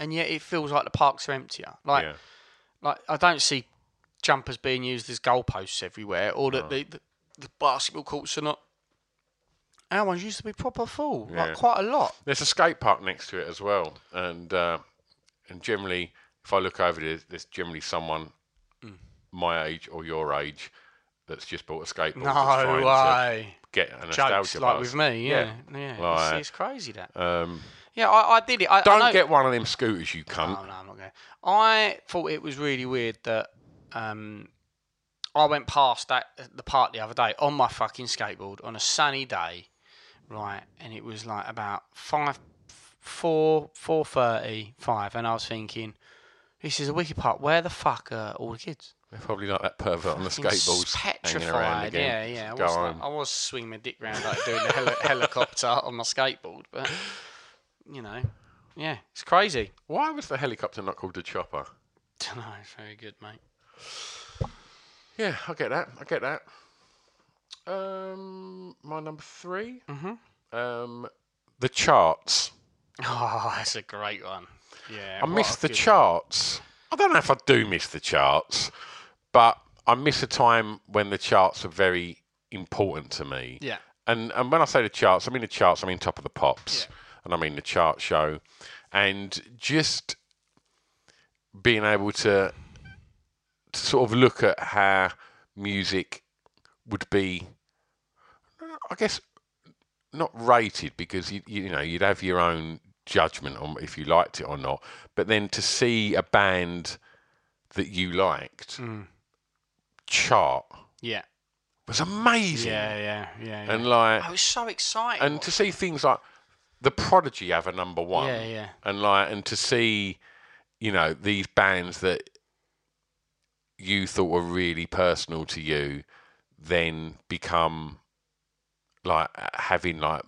and yet it feels like the parks are emptier. Like yeah, like I don't see jumpers being used as goalposts everywhere, or that the, the the basketball courts are not. Our ones used to be proper full, Yeah. like quite a lot. There's a skate park next to it as well, and uh, and generally, if I look over there, there's generally someone Mm. my age or your age that's just bought a skateboard. No that's trying to way. Get a Jokes nostalgia like buzz. with me, yeah, yeah. Like, it's, it's crazy that. um, Yeah, I, I did it. I, I don't know- get one of them scooters, you cunt. Oh, no, I'm not going. I thought it was really weird that um, I went past that the park the other day on my fucking skateboard on a sunny day, right? And it was like about five, four, four thirty, five, and I was thinking, this is a wicked park. Where the fuck are all the kids? They're probably like that pervert on the skateboards hanging around petrified. again. Yeah, yeah. I was, like. I was swinging my dick around like doing the heli- <laughs> helicopter on my skateboard, but you know, yeah, it's crazy. Why was the helicopter not called the chopper? don't know. It's very good, mate. Yeah, I get that. I get that. Um, my number 3 Mm-hmm. Um, the charts. Oh, that's a great one. Yeah, I miss the charts. I don't know if I do miss the charts, but I miss a time when the charts are very important to me. Yeah. And and when I say the charts, I mean the charts. I mean Top of the Pops, and I mean the chart show, and just being able to, to sort of look at how music would be. I guess not rated because you you know you'd have your own judgment on if you liked it or not. But then to see a band that you liked Mm. chart Yeah. was amazing. Yeah, yeah, yeah. yeah. And like I was so excited. and to see things like the Prodigy have a number one. Yeah, yeah. And like and to see, you know, these bands that you thought were really personal to you then become like uh, having like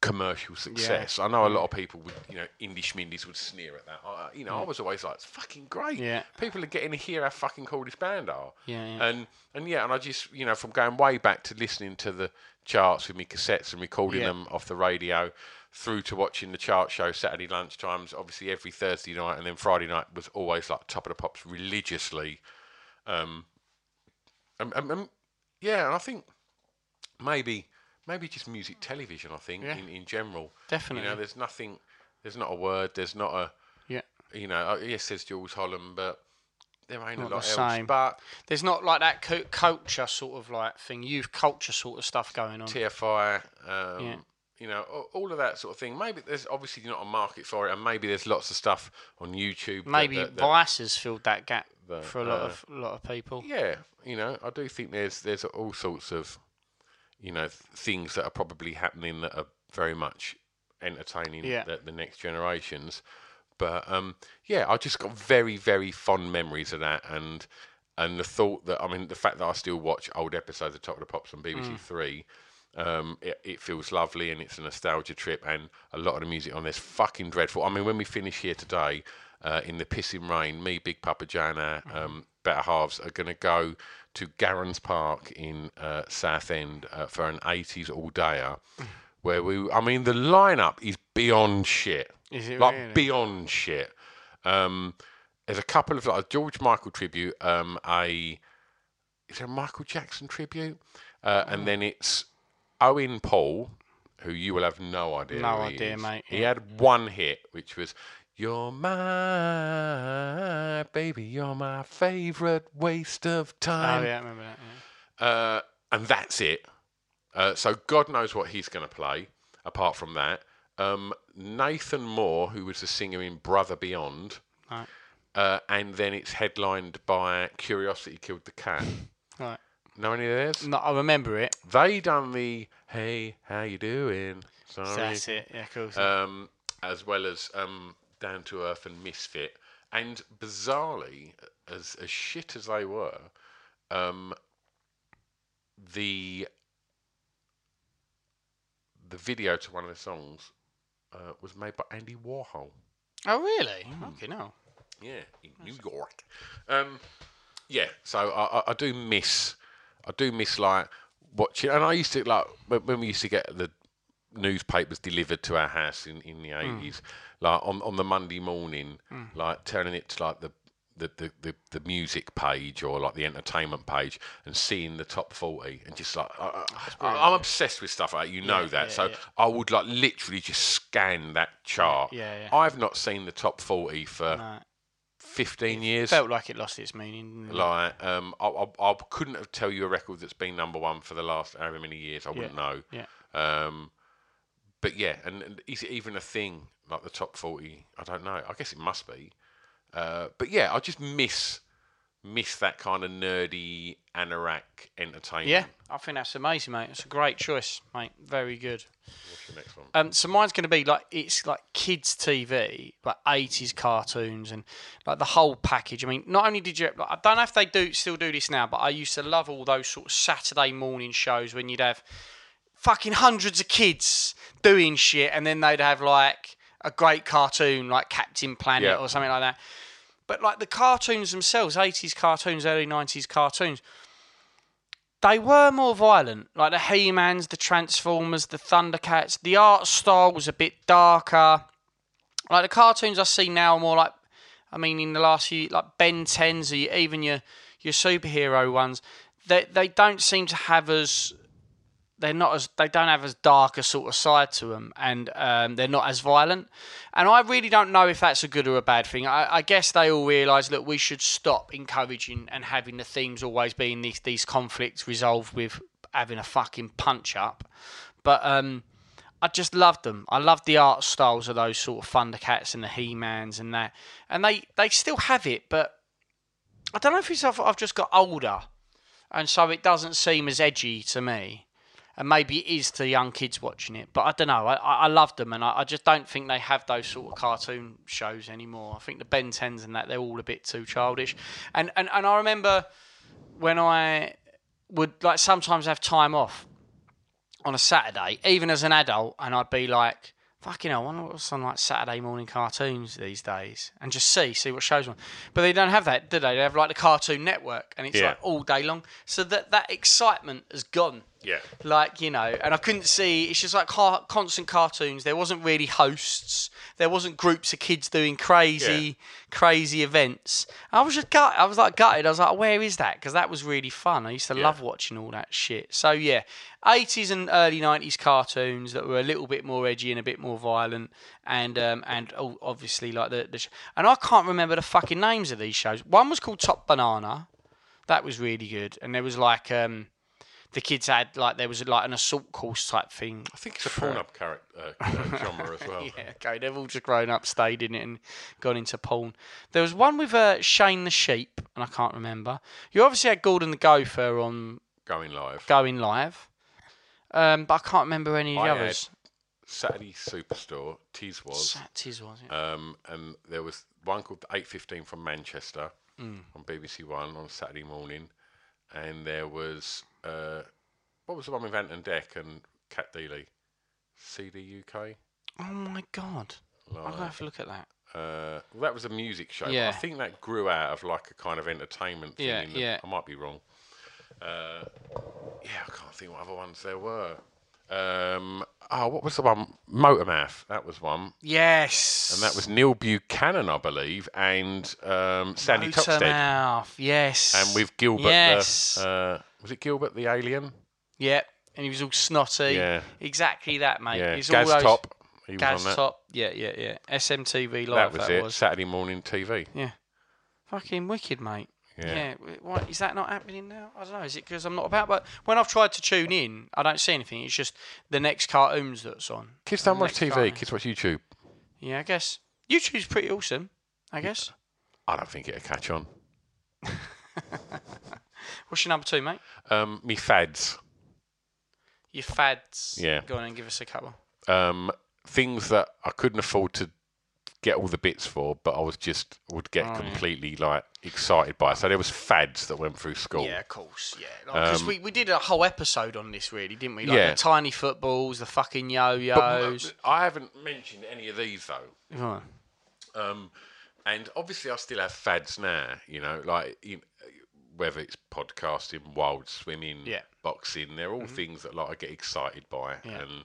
commercial success. I know a mm. lot of people would, you know, indie schmindies would sneer at that. I, you know, I mm. was always like, it's fucking great. Yeah. People are getting to hear how fucking cool this band are. Yeah, yeah. And and yeah, and I just you know from going way back to listening to the charts with me cassettes and recording Yeah. them off the radio, through to watching the chart show Saturday lunchtimes, obviously every Thursday night, and then Friday night was always like top of the pops religiously. Um, and, and, and yeah, and I think maybe maybe just music television. I think Yeah. in, in general, definitely. You know, there's nothing, there's not a word, there's not a yeah. you know, uh, yes, there's Jools Holland, but there ain't Not a lot the else. same. But There's not like that cu- culture sort of like thing, youth culture sort of stuff going on. TFI, um, Yeah. you know, all of that sort of thing. Maybe there's obviously not a market for it, and maybe there's lots of stuff on YouTube. that- Maybe that- that- Vice has filled that gap that, for a lot uh, of a lot of people. Yeah, you know, I do think there's there's all sorts of, you know, th- things that are probably happening that are very much entertaining Yeah. the, the next generations. But um, yeah, I just got very very fond memories of that, and and the thought that I mean the fact that I still watch old episodes of Top of the Pops on BBC Mm. Three. Um, it, it feels lovely and it's a nostalgia trip, and a lot of the music on this fucking dreadful. I mean, when we finish here today, uh, in the pissing rain, me, Big Papa Jana, um, Better Halves are going to go to Garon's Park in uh, Southend uh, for an 80s all dayer, where we, I mean, the lineup is beyond shit. Is it like really? beyond shit? Um, there's a couple of like a George Michael tribute, um, a is there a Michael Jackson tribute, uh, and then it's Owen Paul, who you will have no idea. No idea, is. mate, He yeah. had one hit, which was "You're my baby, you're my favorite waste of time." Oh time," yeah, I remember that. Yeah. uh, and that's it. Uh, so God knows what he's going to play. Apart from that, um, Nathan Moore, who was the singer in Brother Beyond, Right. uh, and then it's headlined by Curiosity Killed the Cat. Right. Know any of theirs? No, I remember it. They done the "Hey, how you doing?" Sorry. That's it. Yeah, cool. Um, as well as um, Down to Earth and Misfit, and bizarrely, as as shit as they were, um, the the video to one of the songs uh, was made by Andy Warhol. oh really? Mm. Okay, no. Yeah, in New York. Um, yeah, so I, I, I do miss, I do miss like watching, and I used to like when, we used to get the newspapers delivered to our house in, in the hmm. eighties, like on on the Monday morning, hmm. like turning it to like the. The, the, the, the music page or like the entertainment page and seeing the top 40 and just like I, I'm obsessed with stuff like you know that yeah, so yeah. I would like literally just scan that chart Yeah, yeah. I've not seen the top 40 for No. 15 years. Felt like it lost its meaning. Like, um, I, I, I couldn't have tell you a record that's been number one for the last however many years. I wouldn't know. Yeah. Um, but yeah, and, and is it even a thing like the top 40? I don't know. I guess it must be. Uh, but yeah, I just miss miss that kind of nerdy anorak entertainment. Yeah, I think that's amazing, mate. It's a great choice, mate. Very good. What's the next one? Um, so mine's going to be like it's like kids' TV, like eighties cartoons, and like the whole package. I mean, not only did you, like, I don't know if they do still do this now, but I used to love all those sort of Saturday morning shows when you'd have fucking hundreds of kids doing shit, and then they'd have like a great cartoon like Captain Planet Yeah. or something like that. But like the cartoons themselves, eighties cartoons, early nineties cartoons, they were more violent. Like the He Mans, the Transformers, the Thundercats. The art style was a bit darker. Like the cartoons I see now are more like, I mean, in the last few, like Ben 10s, or even your your superhero ones, they they don't seem to have as they're not as they don't have as dark a sort of side to them, and um, they're not as violent. And I really don't know if that's a good or a bad thing. I, I guess they all realise that we should stop encouraging and having the themes always being these these conflicts resolved with having a fucking punch up. But um, I just loved them. I loved the art styles of those sort of Thundercats and the He-Mans and that. And they, they still have it, but I don't know if it's I've, I've just got older, and so it doesn't seem as edgy to me. And maybe it is to young kids watching it, but I don't know. I, I loved them, and I, I just don't think they have those sort of cartoon shows anymore. I think the Ben 10s and that they're all a bit too childish. And and, and I remember when I would like sometimes have time off on a Saturday, even as an adult, and I'd be like, fucking hell, I wonder what's on like Saturday morning cartoons these days, and just see, see what shows on. But they don't have that, do they? They have like the Cartoon Network, and it's Yeah. like all day long. So that that excitement has gone. Yeah. Like you know, and I couldn't see. It's just like car- constant cartoons. There wasn't really hosts. There wasn't groups of kids doing crazy, crazy events. I was just gut. I was like gutted. I was like, where is that? Because that was really fun. I used to love watching all that shit. So yeah, eighties and early nineties cartoons that were a little bit more edgy and a bit more violent, and um, and oh, obviously like the, the sh- and I can't remember the fucking names of these shows. One was called Top Banana. That was really good, and there was like um, the kids had like there was like an assault course type thing. I think it's a porn up character uh, genre as well. <laughs> Yeah, okay, they've all just grown up, stayed in it, and gone into porn. There was one with uh, Shane the Sheep, and I can't remember. You obviously had Gordon the Gopher on Going live. Going Live, um, but I can't remember any of the I others. Saturday Superstore. Tiswas. That is, was it? Um, and there was one called 8.15 from Manchester Mm. on BBC One on Saturday morning. And there was, uh, what was the one with Ant and Dec and Cat Deeley? CD UK? oh my god! Like, gonna have to look at that. uh, well, that was a music show. Yeah. I think that grew out of like a kind of entertainment thing. Yeah, the- yeah. I might be wrong. Uh, yeah, I can't think what other ones there were. Um, oh, what was the one? Motormouth. That was one. Yes, And that was Neil Buchanan, I believe, and um, Sandi Toksvig. Motormouth. Yes, And with Gilbert, Yes, the, uh, was it Gilbert the alien? yeah, and he was all snotty. Yeah. exactly that, mate. yeah, It's all those- Top. He was Gaz on that. Top. Yeah, yeah, yeah. SMTV Live. That was it. Saturday morning TV. Yeah. Fucking wicked, mate. Yeah. Yeah. Why, is that not happening now? I don't know. Is it because I'm not about? But when I've tried to tune in, I don't see anything. It's just the next cartoons that's on. Kids don't watch TV. cartoon. Kids watch YouTube. Yeah, I guess YouTube's pretty awesome. I guess. I don't think it'll catch on. <laughs> What's your number two, mate? Um, me fads. Your fads. Yeah. Go on and give us a couple. Um, things that I couldn't afford to get all the bits for, but I was just would get Oh, yeah. completely like excited by. So there was fads that went through school. Yeah, of course. Yeah, because Um, we, we did a whole episode on this, really, didn't we? Like Yeah. the tiny footballs, the fucking yo-yos. I haven't mentioned any of these though. Right. Um, and obviously, I still have fads now. You know, like you whether it's podcasting, wild swimming, Yeah. boxing, they're all mm-hmm. things that like I get excited by. Yeah. And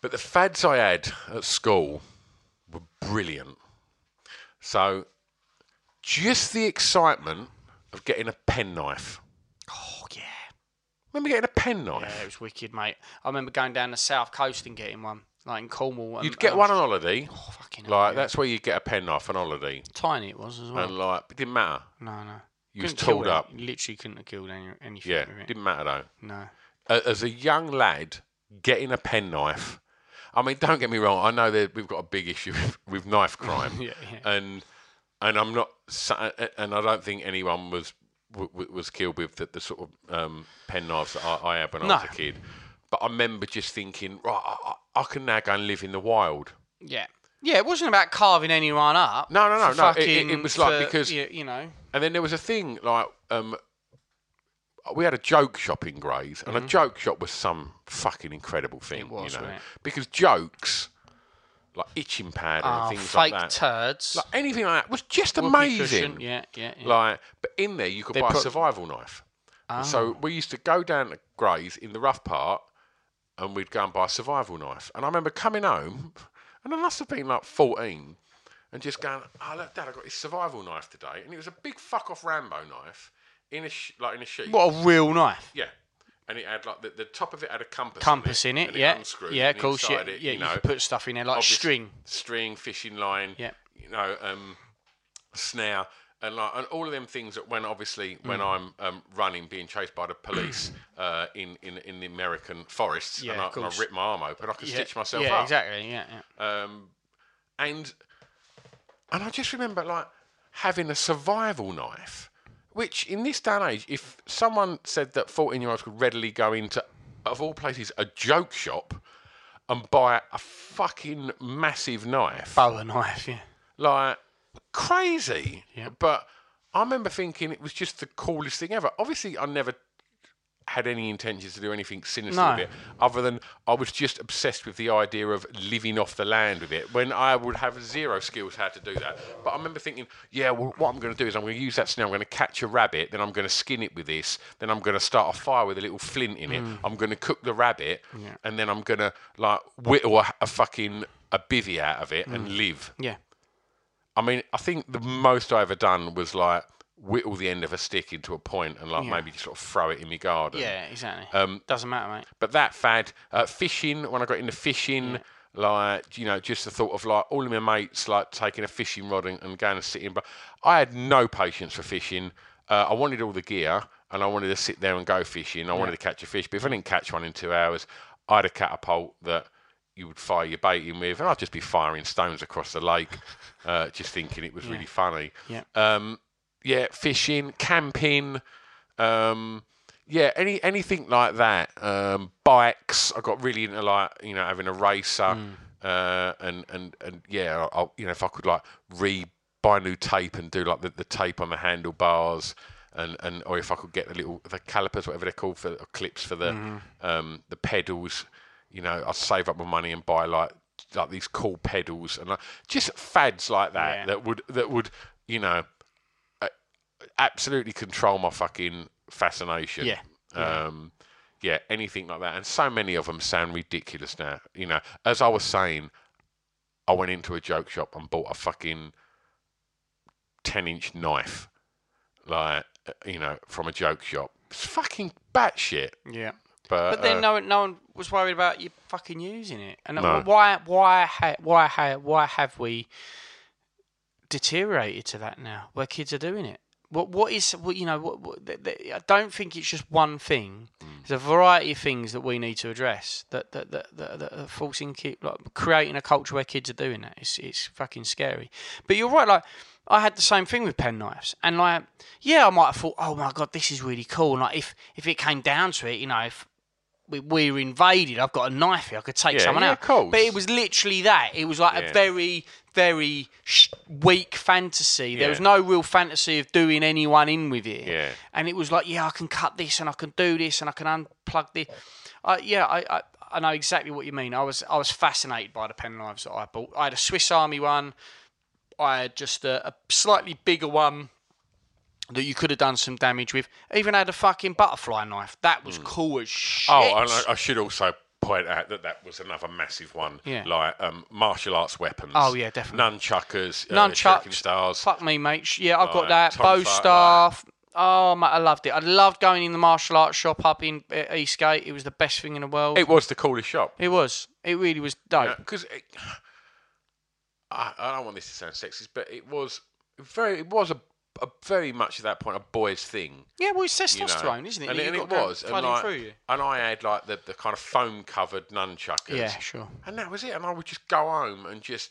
but the fads I had at school were brilliant. So just the excitement of getting a penknife. Oh yeah. Remember getting a penknife? Yeah, it was wicked, mate. I remember going down the south coast and getting one, like in Cornwall. and- You'd get and- one on holiday. Oh, fucking hell, Like yeah. that's where you get a penknife on holiday, tiny. It was as well. and like it didn't matter. no, no. You was tooled up. Literally couldn't have killed any, anything Yeah, with it. didn't matter though. No. A- As a young lad, getting a penknife. I mean, don't get me wrong. I know that we've got a big issue with, with knife <laughs> crime, Yeah, yeah. and and I'm not, sa- and I don't think anyone was w- w- was killed with the, the sort of um, pen knives that I, I had when I was No. a kid. But I remember just thinking, right, I, I I can now go and live in the wild. Yeah. Yeah, it wasn't about carving anyone up. No, no, no, for no. It- it- it was like for, because- you, you know. And then there was a thing like um, we had a joke shop in Grays, and a joke shop was some fucking incredible thing, Mm-hmm. Was, you know, wasn't because jokes like itching powder Oh, and things like that, Fake turds. like anything like that was just Whoopee amazing. cushion, Yeah, yeah, yeah. Like, but in there you could They buy put- a survival knife. And So Oh. we used to go down to Grays in the rough part, and we'd go and buy a survival knife. And I remember coming home, and I must have been like fourteen, and just going, "Oh look, Dad, I got this survival knife today," and it was a big fuck off Rambo knife in a sh- like in a sheet. what a real knife. Yeah. And it had like the, the top of it had a compass. Compass in it, and yeah. unscrewed, Yeah, and of course, yeah. inside It, yeah, you know, could put stuff in there like obvious- string. string, fishing line. Yeah. You know, um, snare, and like and all of them things that when obviously when Mm. I'm um, running, being chased by the police <clears throat> uh, in, in in the American forests, Yeah, and, I, of and I course. rip my arm open, I can Yeah, stitch myself up. yeah, up. exactly. Yeah, yeah. Um, and and I just remember like having a survival knife, which in this day and age, if someone said that fourteen year olds could readily go into, of all places, a joke shop and buy a fucking massive knife, Bow knife. Yeah. like crazy. Yeah. But I remember thinking it was just the coolest thing ever. Obviously, I never had any intentions to do anything sinister No. with it, other than I was just obsessed with the idea of living off the land with it. When I would have zero skills how to do that, but I remember thinking, yeah, well, what I'm going to do is I'm going to use that snare. I'm going to catch a rabbit, then I'm going to skin it with this, then I'm going to start a fire with a little flint in it. Mm. I'm going to cook the rabbit, and then I'm going to like whittle a, a fucking a bivvy out of it and mm. live. Yeah. I mean, I think the most I ever done was like whittle the end of a stick into a point and like Yeah. maybe just sort of throw it in my garden. Yeah, exactly. Um, Doesn't matter, mate. But that fad, uh, fishing, when I got into fishing, like, you know, just the thought of like all of my mates like taking a fishing rod and, and going and sitting. But I had no patience for fishing. Uh, I wanted all the gear and I wanted to sit there and go fishing. I wanted to catch a fish. But if I didn't catch one in two hours, I had a catapult that you would fire your bait in with, and I'd just be firing stones across the lake, <laughs> uh, just thinking it was really funny. Yeah. Um, yeah, fishing, camping, um, yeah, any anything like that. Um, bikes. I got really into like you know having a racer, uh, and and and yeah, I, you know if I could like re buy new tape and do like the, the tape on the handlebars. And, and or if I could get the little the calipers, whatever they're called for or clips for the um, the pedals, you know, I'd save up my money and buy like like these cool pedals and like just fads like that Yeah. that would that would you know absolutely control my fucking fascination. Yeah. Um, yeah, anything like that. And so many of them sound ridiculous now. You know, as I was saying, I went into a joke shop and bought a fucking 10 inch knife, like, uh, you know, from a joke shop. It's fucking batshit. Yeah. But, But then uh, no, one- no one was worried about you fucking using it. And No. why, why, ha- why, ha- why have we deteriorated to that now, where kids are doing it? What, what is, what, you know, what, what, th- th- I don't think it's just one thing. Mm. There's a variety of things that we need to address that that that, that, that are forcing kid, like creating a culture where kids are doing that. It's it's fucking scary. But you're right, like. I had the same thing with pen knives, and like, yeah, I might have thought, oh my god, this is really cool. And like, if if it came down to it, you know, if were invaded. I've got a knife here. I could take Yeah, someone yeah, out. of course. But it was literally that. It was like Yeah. a very, very sh- weak fantasy. There was no real fantasy of doing anyone in with it. Yeah. And it was like, yeah, I can cut this and I can do this and I can unplug this. Uh, yeah, I, I, I know exactly what you mean. I was I was fascinated by the pen knives that I bought. I had a Swiss Army one. I had just a, a slightly bigger one that you could have done some damage with. Even had a fucking butterfly knife. That was cool as shit. Oh, and I, I should also point out that that was another massive one. Yeah. Like um, martial arts weapons. Oh, yeah, definitely. Nunchuckers. Uh, Nunchucks, shuriken stars. Fuck me, mate. Yeah, I've got that. Bow staff. Oh, mate, I loved it. I loved going in the martial arts shop up in uh, Eastgate. It was the best thing in the world. It was the coolest shop. It was. It really was dope. Because <sighs> I, I don't want this to sound sexist, but it was very. It was a, a very much at that point a boy's thing. Yeah, well, it's you know. testosterone, isn't it? And, and it was. And, like, you. and I had like the, the kind of foam covered nunchuckers. Yeah, sure. And that was it. And I would just go home and just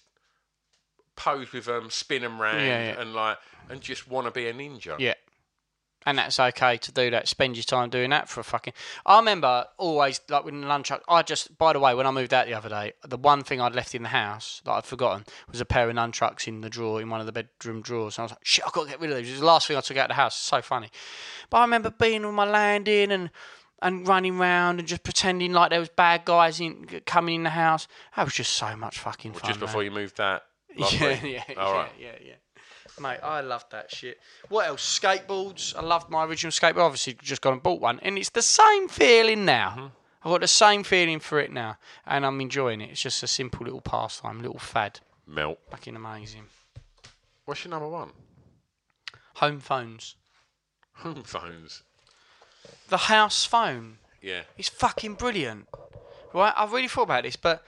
pose with them, spin them round, Yeah, yeah. and like and just want to be a ninja. Yeah. And that's okay to do that. Spend your time doing that for a fucking. I remember always like with the nunchuck. I just, by the way, when I moved out the other day, the one thing I'd left in the house that I'd forgotten was a pair of nunchucks in the drawer in one of the bedroom drawers. And I was like, shit, I've got to get rid of these. It was the last thing I took out of the house. It's so funny. But I remember being on my landing and and running around and just pretending like there was bad guys in coming in the house. That was just so much fucking fun. Just before man. you moved that. last <laughs> Yeah, yeah, All yeah, right. yeah, yeah. Mate, I love that shit. What else? Skateboards. I loved my original skateboard. Obviously, just gone and bought one, and it's the same feeling now. Mm-hmm. I've got the same feeling for it now, and I'm enjoying it. It's just a simple little pastime, little fad. Melt. Fucking amazing. What's your number one? Home phones. Home phones. The house phone. Yeah. It's fucking brilliant. Right? I've really thought about this, but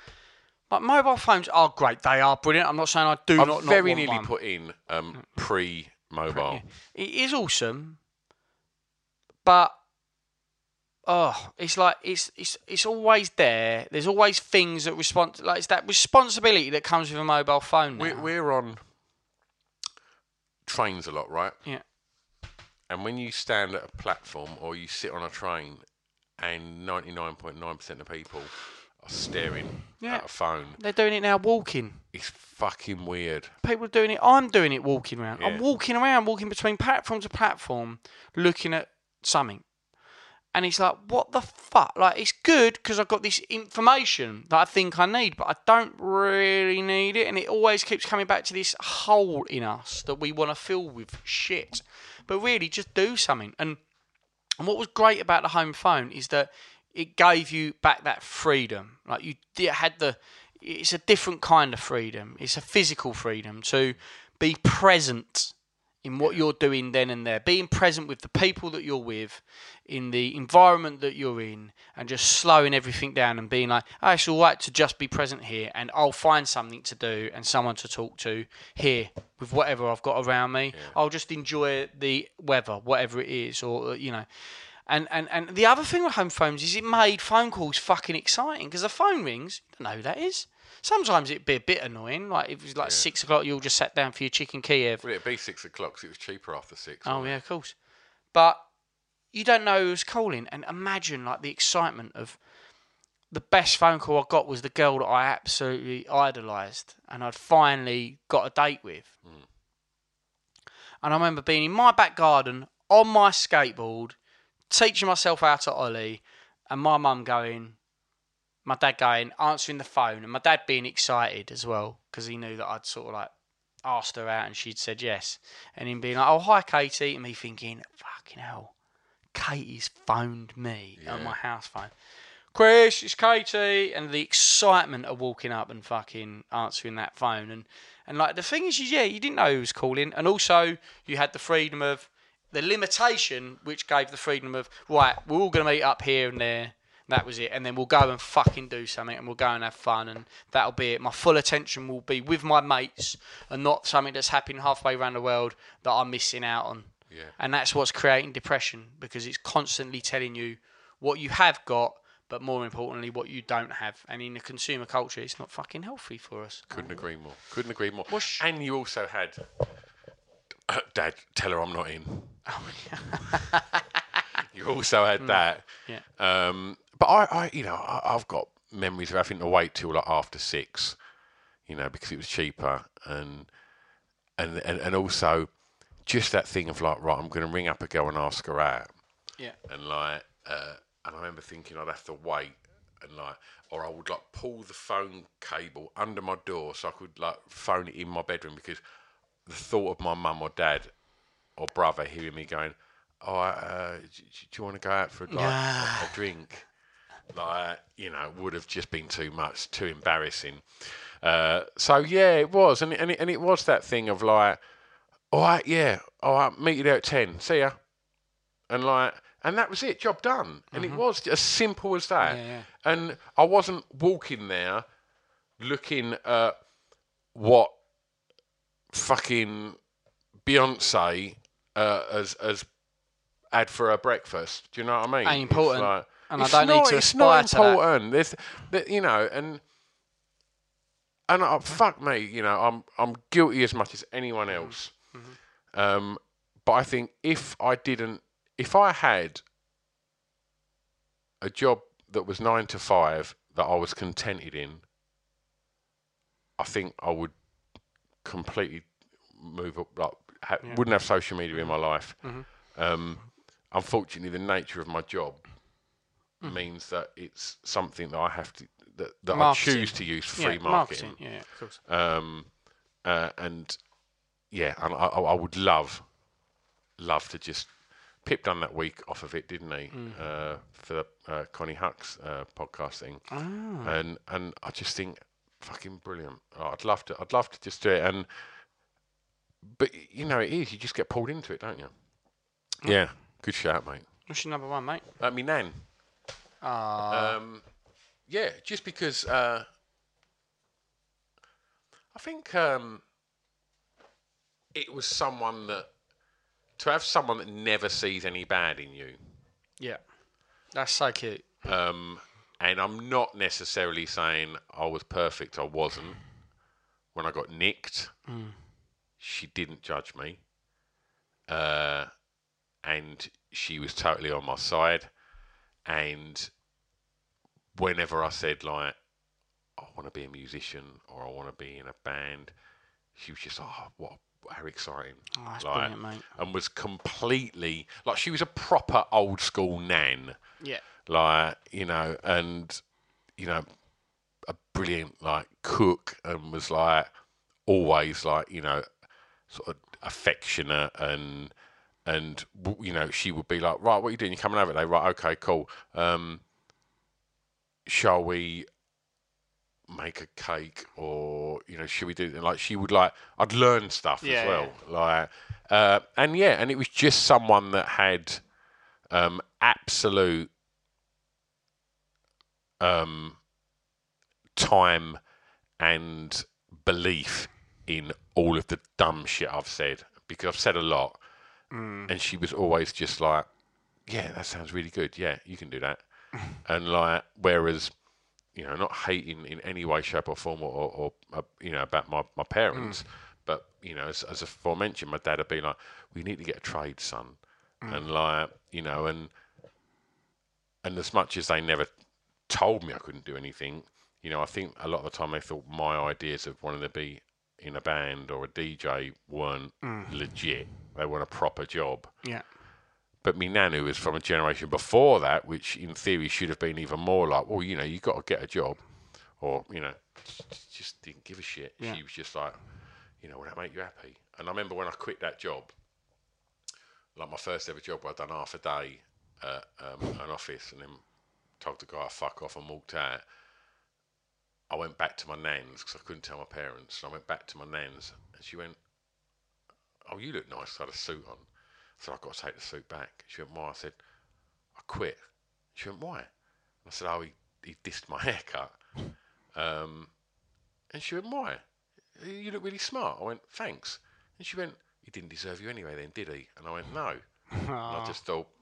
like mobile phones are great. They are brilliant. I'm not saying I do I've not. not very want nearly one. put in um, pre mobile. <laughs> It is awesome, but oh, it's like it's it's it's always there. There's always things that respond like it's that responsibility that comes with a mobile phone. Now. We're, we're on trains a lot, right? yeah, And when you stand at a platform or you sit on a train, and 99.9% of people staring Yeah. at a phone, they're doing it now walking. it's fucking weird. People are doing it. I'm doing it walking around. I'm walking around, walking between platform to platform, looking at something. And it's like, what the fuck? Like, it's good because I've got this information that I think I need, but I don't really need it. And it always keeps coming back to this hole in us that we want to fill with shit. But really, just do something. And and what was great about the home phone is that it gave you back that freedom. Like you had the, it's a different kind of freedom. It's a physical freedom to be present in what you're doing then and there. Being present with the people that you're with, in the environment that you're in, and just slowing everything down and being like, oh, it's all right to just be present here, and I'll find something to do and someone to talk to here with whatever I've got around me. I'll just enjoy the weather, whatever it is, or you know. And, and, and the other thing with home phones is it made phone calls fucking exciting because the phone rings. You don't know who that is. Sometimes it'd be a bit annoying. Like if it was like six o'clock, you all just sat down for your chicken Kiev. Well, it'd be six o'clock. o'clock, 'cause it was cheaper after six. Oh yeah, it? of course. But you don't know who's calling, and imagine like the excitement of the best phone call I got was the girl that I absolutely idolised, and I'd finally got a date with. Hmm. And I remember being in my back garden on my skateboard, teaching myself how to ollie, and my mum going, my dad going, answering the phone, and my dad being excited as well because he knew that I'd sort of like asked her out and she'd said yes. And him being like, oh, hi, Katie. And me thinking, fucking hell, Katie's phoned me on my house phone. Chris, it's Katie. And the excitement of walking up and fucking answering that phone. And, and like, the thing is, yeah, you didn't know who was calling. And also, you had the freedom of the limitation, which gave the freedom of, right, we're all going to meet up here and there. That was it, and then we'll go and fucking do something, and we'll go and have fun, and that'll be it. My full attention will be with my mates, and not something that's happening halfway around the world that I'm missing out on. Yeah. And that's what's creating depression because it's constantly telling you what you have got, but more importantly, what you don't have. And in the consumer culture, it's not fucking healthy for us. Couldn't agree more. Couldn't agree more. Well, sh- and you also had <coughs> Dad, tell her I'm not in. <laughs> you also had that. Yeah. Um, but I, I, you know, I, I've got memories of having to wait till like after six, you know, because it was cheaper, and and and, and also just that thing of like, right, I'm going to ring up a girl and ask her out, Yeah. and like, uh, and I remember thinking I'd have to wait, and like, or I would like pull the phone cable under my door so I could like phone it in my bedroom because the thought of my mum or dad or brother hearing me going, "Oh, uh, do, you want to go out for like, a, a drink?" Like, you know, would have just been too much, too embarrassing. Uh, so yeah, it was, and it, and it, and it was that thing of like, all right, yeah, all right, meet you there at ten, see ya, and like, and that was it, job done, and it was as simple as that. Yeah, yeah. And I wasn't walking there looking at what fucking Beyonce uh, as as had for her breakfast. Do you know what I mean? Ain't important. And I don't need to It's not aspire to that. important. There's, you know, and and uh, fuck me, you know, I'm I'm guilty as much as anyone Mm-hmm. else. Um, but I think if I didn't, if I had a job that was nine to five that I was contented in, I think I would completely move up. Like, ha- wouldn't have social media in my life. Mm-hmm. Um, unfortunately, the nature of my job means that it's something that I have to that, that I choose to use for Yeah, free marketing. Yeah, of course. Um, uh, and yeah, and I, I would love, love to just. Pip done that week off of it, didn't he? Uh, for the uh, Konnie Huq's uh, podcast thing, and and I just think fucking brilliant. Oh, I'd love to. I'd love to just do it. And but you know, it is. You just get pulled into it, don't you? Yeah. Good shout, mate. What's your number one, mate? Uh, me nan. Ah, Um, yeah, just because uh, I think um, it was someone that to have someone that never sees any bad in you. Yeah. That's so cute. Um, and I'm not necessarily saying I was perfect. I wasn't. When I got nicked, she didn't judge me. Uh, and she was totally on my side. And whenever I said, like, I want to be a musician or I want to be in a band, she was just, oh, what, how exciting. Oh, that's like, brilliant, mate. And was completely, like, she was a proper old school nan Yeah. Like you know, and you know, a brilliant like cook, and was like always like you know, sort of affectionate and and you know, she would be like, right, what are you doing? You coming over today? Right, okay, cool. Um, shall we? make a cake or you know should we do like she would like i'd learn stuff Yeah, as well like uh and yeah and it was just someone that had um absolute um, time and belief in all of the dumb shit I've said because I've said a lot, and she was always just like, "Yeah, that sounds really good. Yeah, you can do that." <laughs> and like, whereas, you know, not hating in any way, shape, or form, or, or, or uh, you know, about my my parents, but you know, as, as aforementioned, my dad would be like, "We need to get a trade, son," and like, you know, and and as much as they never told me I couldn't do anything, you know, I think a lot of the time they thought my ideas of wanting to be in a band or a DJ weren't legit. They weren't a proper job. Yeah. But me nanu was from a generation before that, which in theory should have been even more like, well, you know, you got to get a job, or you know, just- just didn't give a shit. Yeah. She was just like, you know, will that make you happy? And I remember when I quit that job, like my first ever job, I'd done half a day at um, an office, and then told the guy to fuck off and walked out. I went back to my nan's because I couldn't tell my parents. And I went back to my nan's, and she went, "Oh, you look nice. I had a suit on." So I've got to take the suit back. She went, "Why?" I said, "I quit." She went, "Why?" I said, "Oh, he, he dissed my <laughs> haircut." Um, and she went, "Why? You look really smart." I went, "Thanks." And she went, "He didn't deserve you anyway, then, did he?" And I went, "No." And I just thought, "Yeah,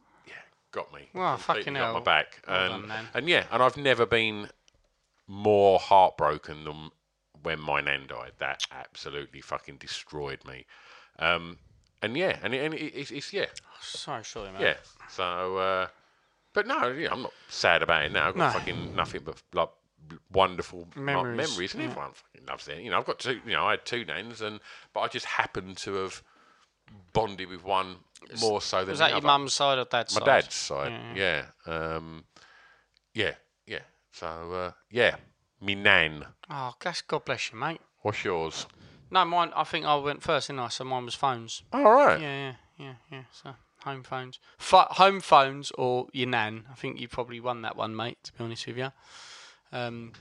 got me." Well, fucking got hell. my back. Well and, done, and yeah, and I've never been more heartbroken than when my nan died. That absolutely fucking destroyed me. Um, and yeah, and, it, and it, it's, it's yeah, So sorry, mate. yeah. So, uh, but no, yeah, I'm not sad about it now. I've got No. fucking nothing but like wonderful like, Memories, memories, and yeah. everyone fucking loves it. You know, I've got two. You know, I had two nans, and but I just happened to have bonded with one more so than Was that your other. mum's side or dad's My side? dad's side, yeah, um, yeah, yeah. So uh, yeah, me nan. Oh, gosh, God bless you, mate. What's yours? No, mine. I think I went first, didn't I? So mine was phones. All right. Yeah, yeah, yeah, yeah. So home phones, Pho- home phones, or your nan. I think you probably won that one, mate. To be honest with you, um,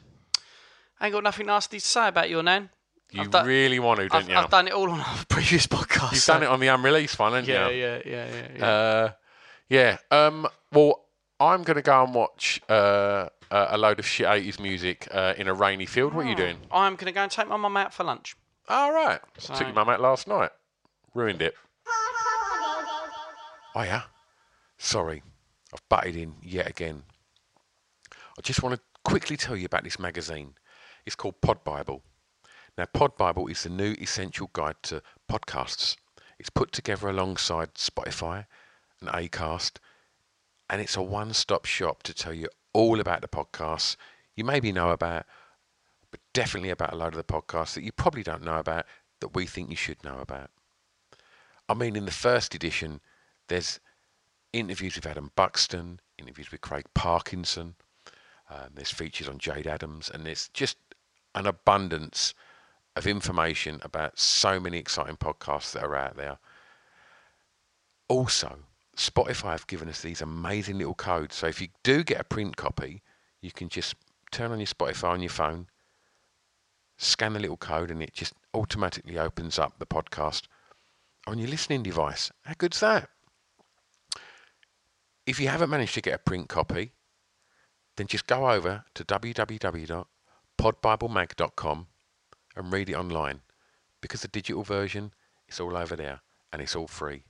I ain't got nothing nasty to say about your nan. You done- really want to, don't I've, you? I've done it all on our <laughs> previous podcast. You've done it on the unreleased one, haven't Yeah, you? yeah, yeah, yeah. yeah. Uh, yeah. Um, well, I'm going to go and watch uh, a load of shit 80s music uh, in a rainy field. What are you doing? I'm gonna go and take my mum out for lunch. All right. So- Took your mum out last night. Ruined it. Oh, yeah? Sorry. I've butted in yet again. I just want to quickly tell you about this magazine. It's called Pod Bible. Now, Pod Bible is the new essential guide to podcasts. It's put together alongside Spotify and Acast, and it's a one stop shop to tell you all about the podcasts you maybe know about, but definitely about a load of the podcasts that you probably don't know about that we think you should know about. I mean, in the first edition, there's interviews with Adam Buxton, interviews with Craig Parkinson, um, there's features on Jade Adams, and there's just an abundance of information about so many exciting podcasts that are out there. Also, Spotify have given us these amazing little codes. So if you do get a print copy, you can just turn on your Spotify on your phone, scan the little code, and it just automatically opens up the podcast on your listening device. How good's that? If you haven't managed to get a print copy, then just go over to www.podbiblemag.com and read it online because the digital version is all over there and it's all free.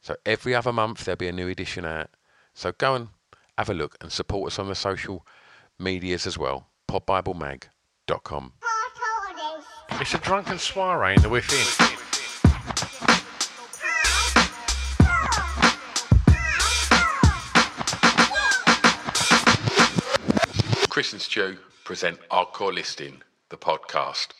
So every other month there'll be a new edition out. So go and have a look and support us on the social medias as well. podbiblemag.com. It's a drunken soiree in the within. Chris and Stu present Our Hardcore Listing, the podcast.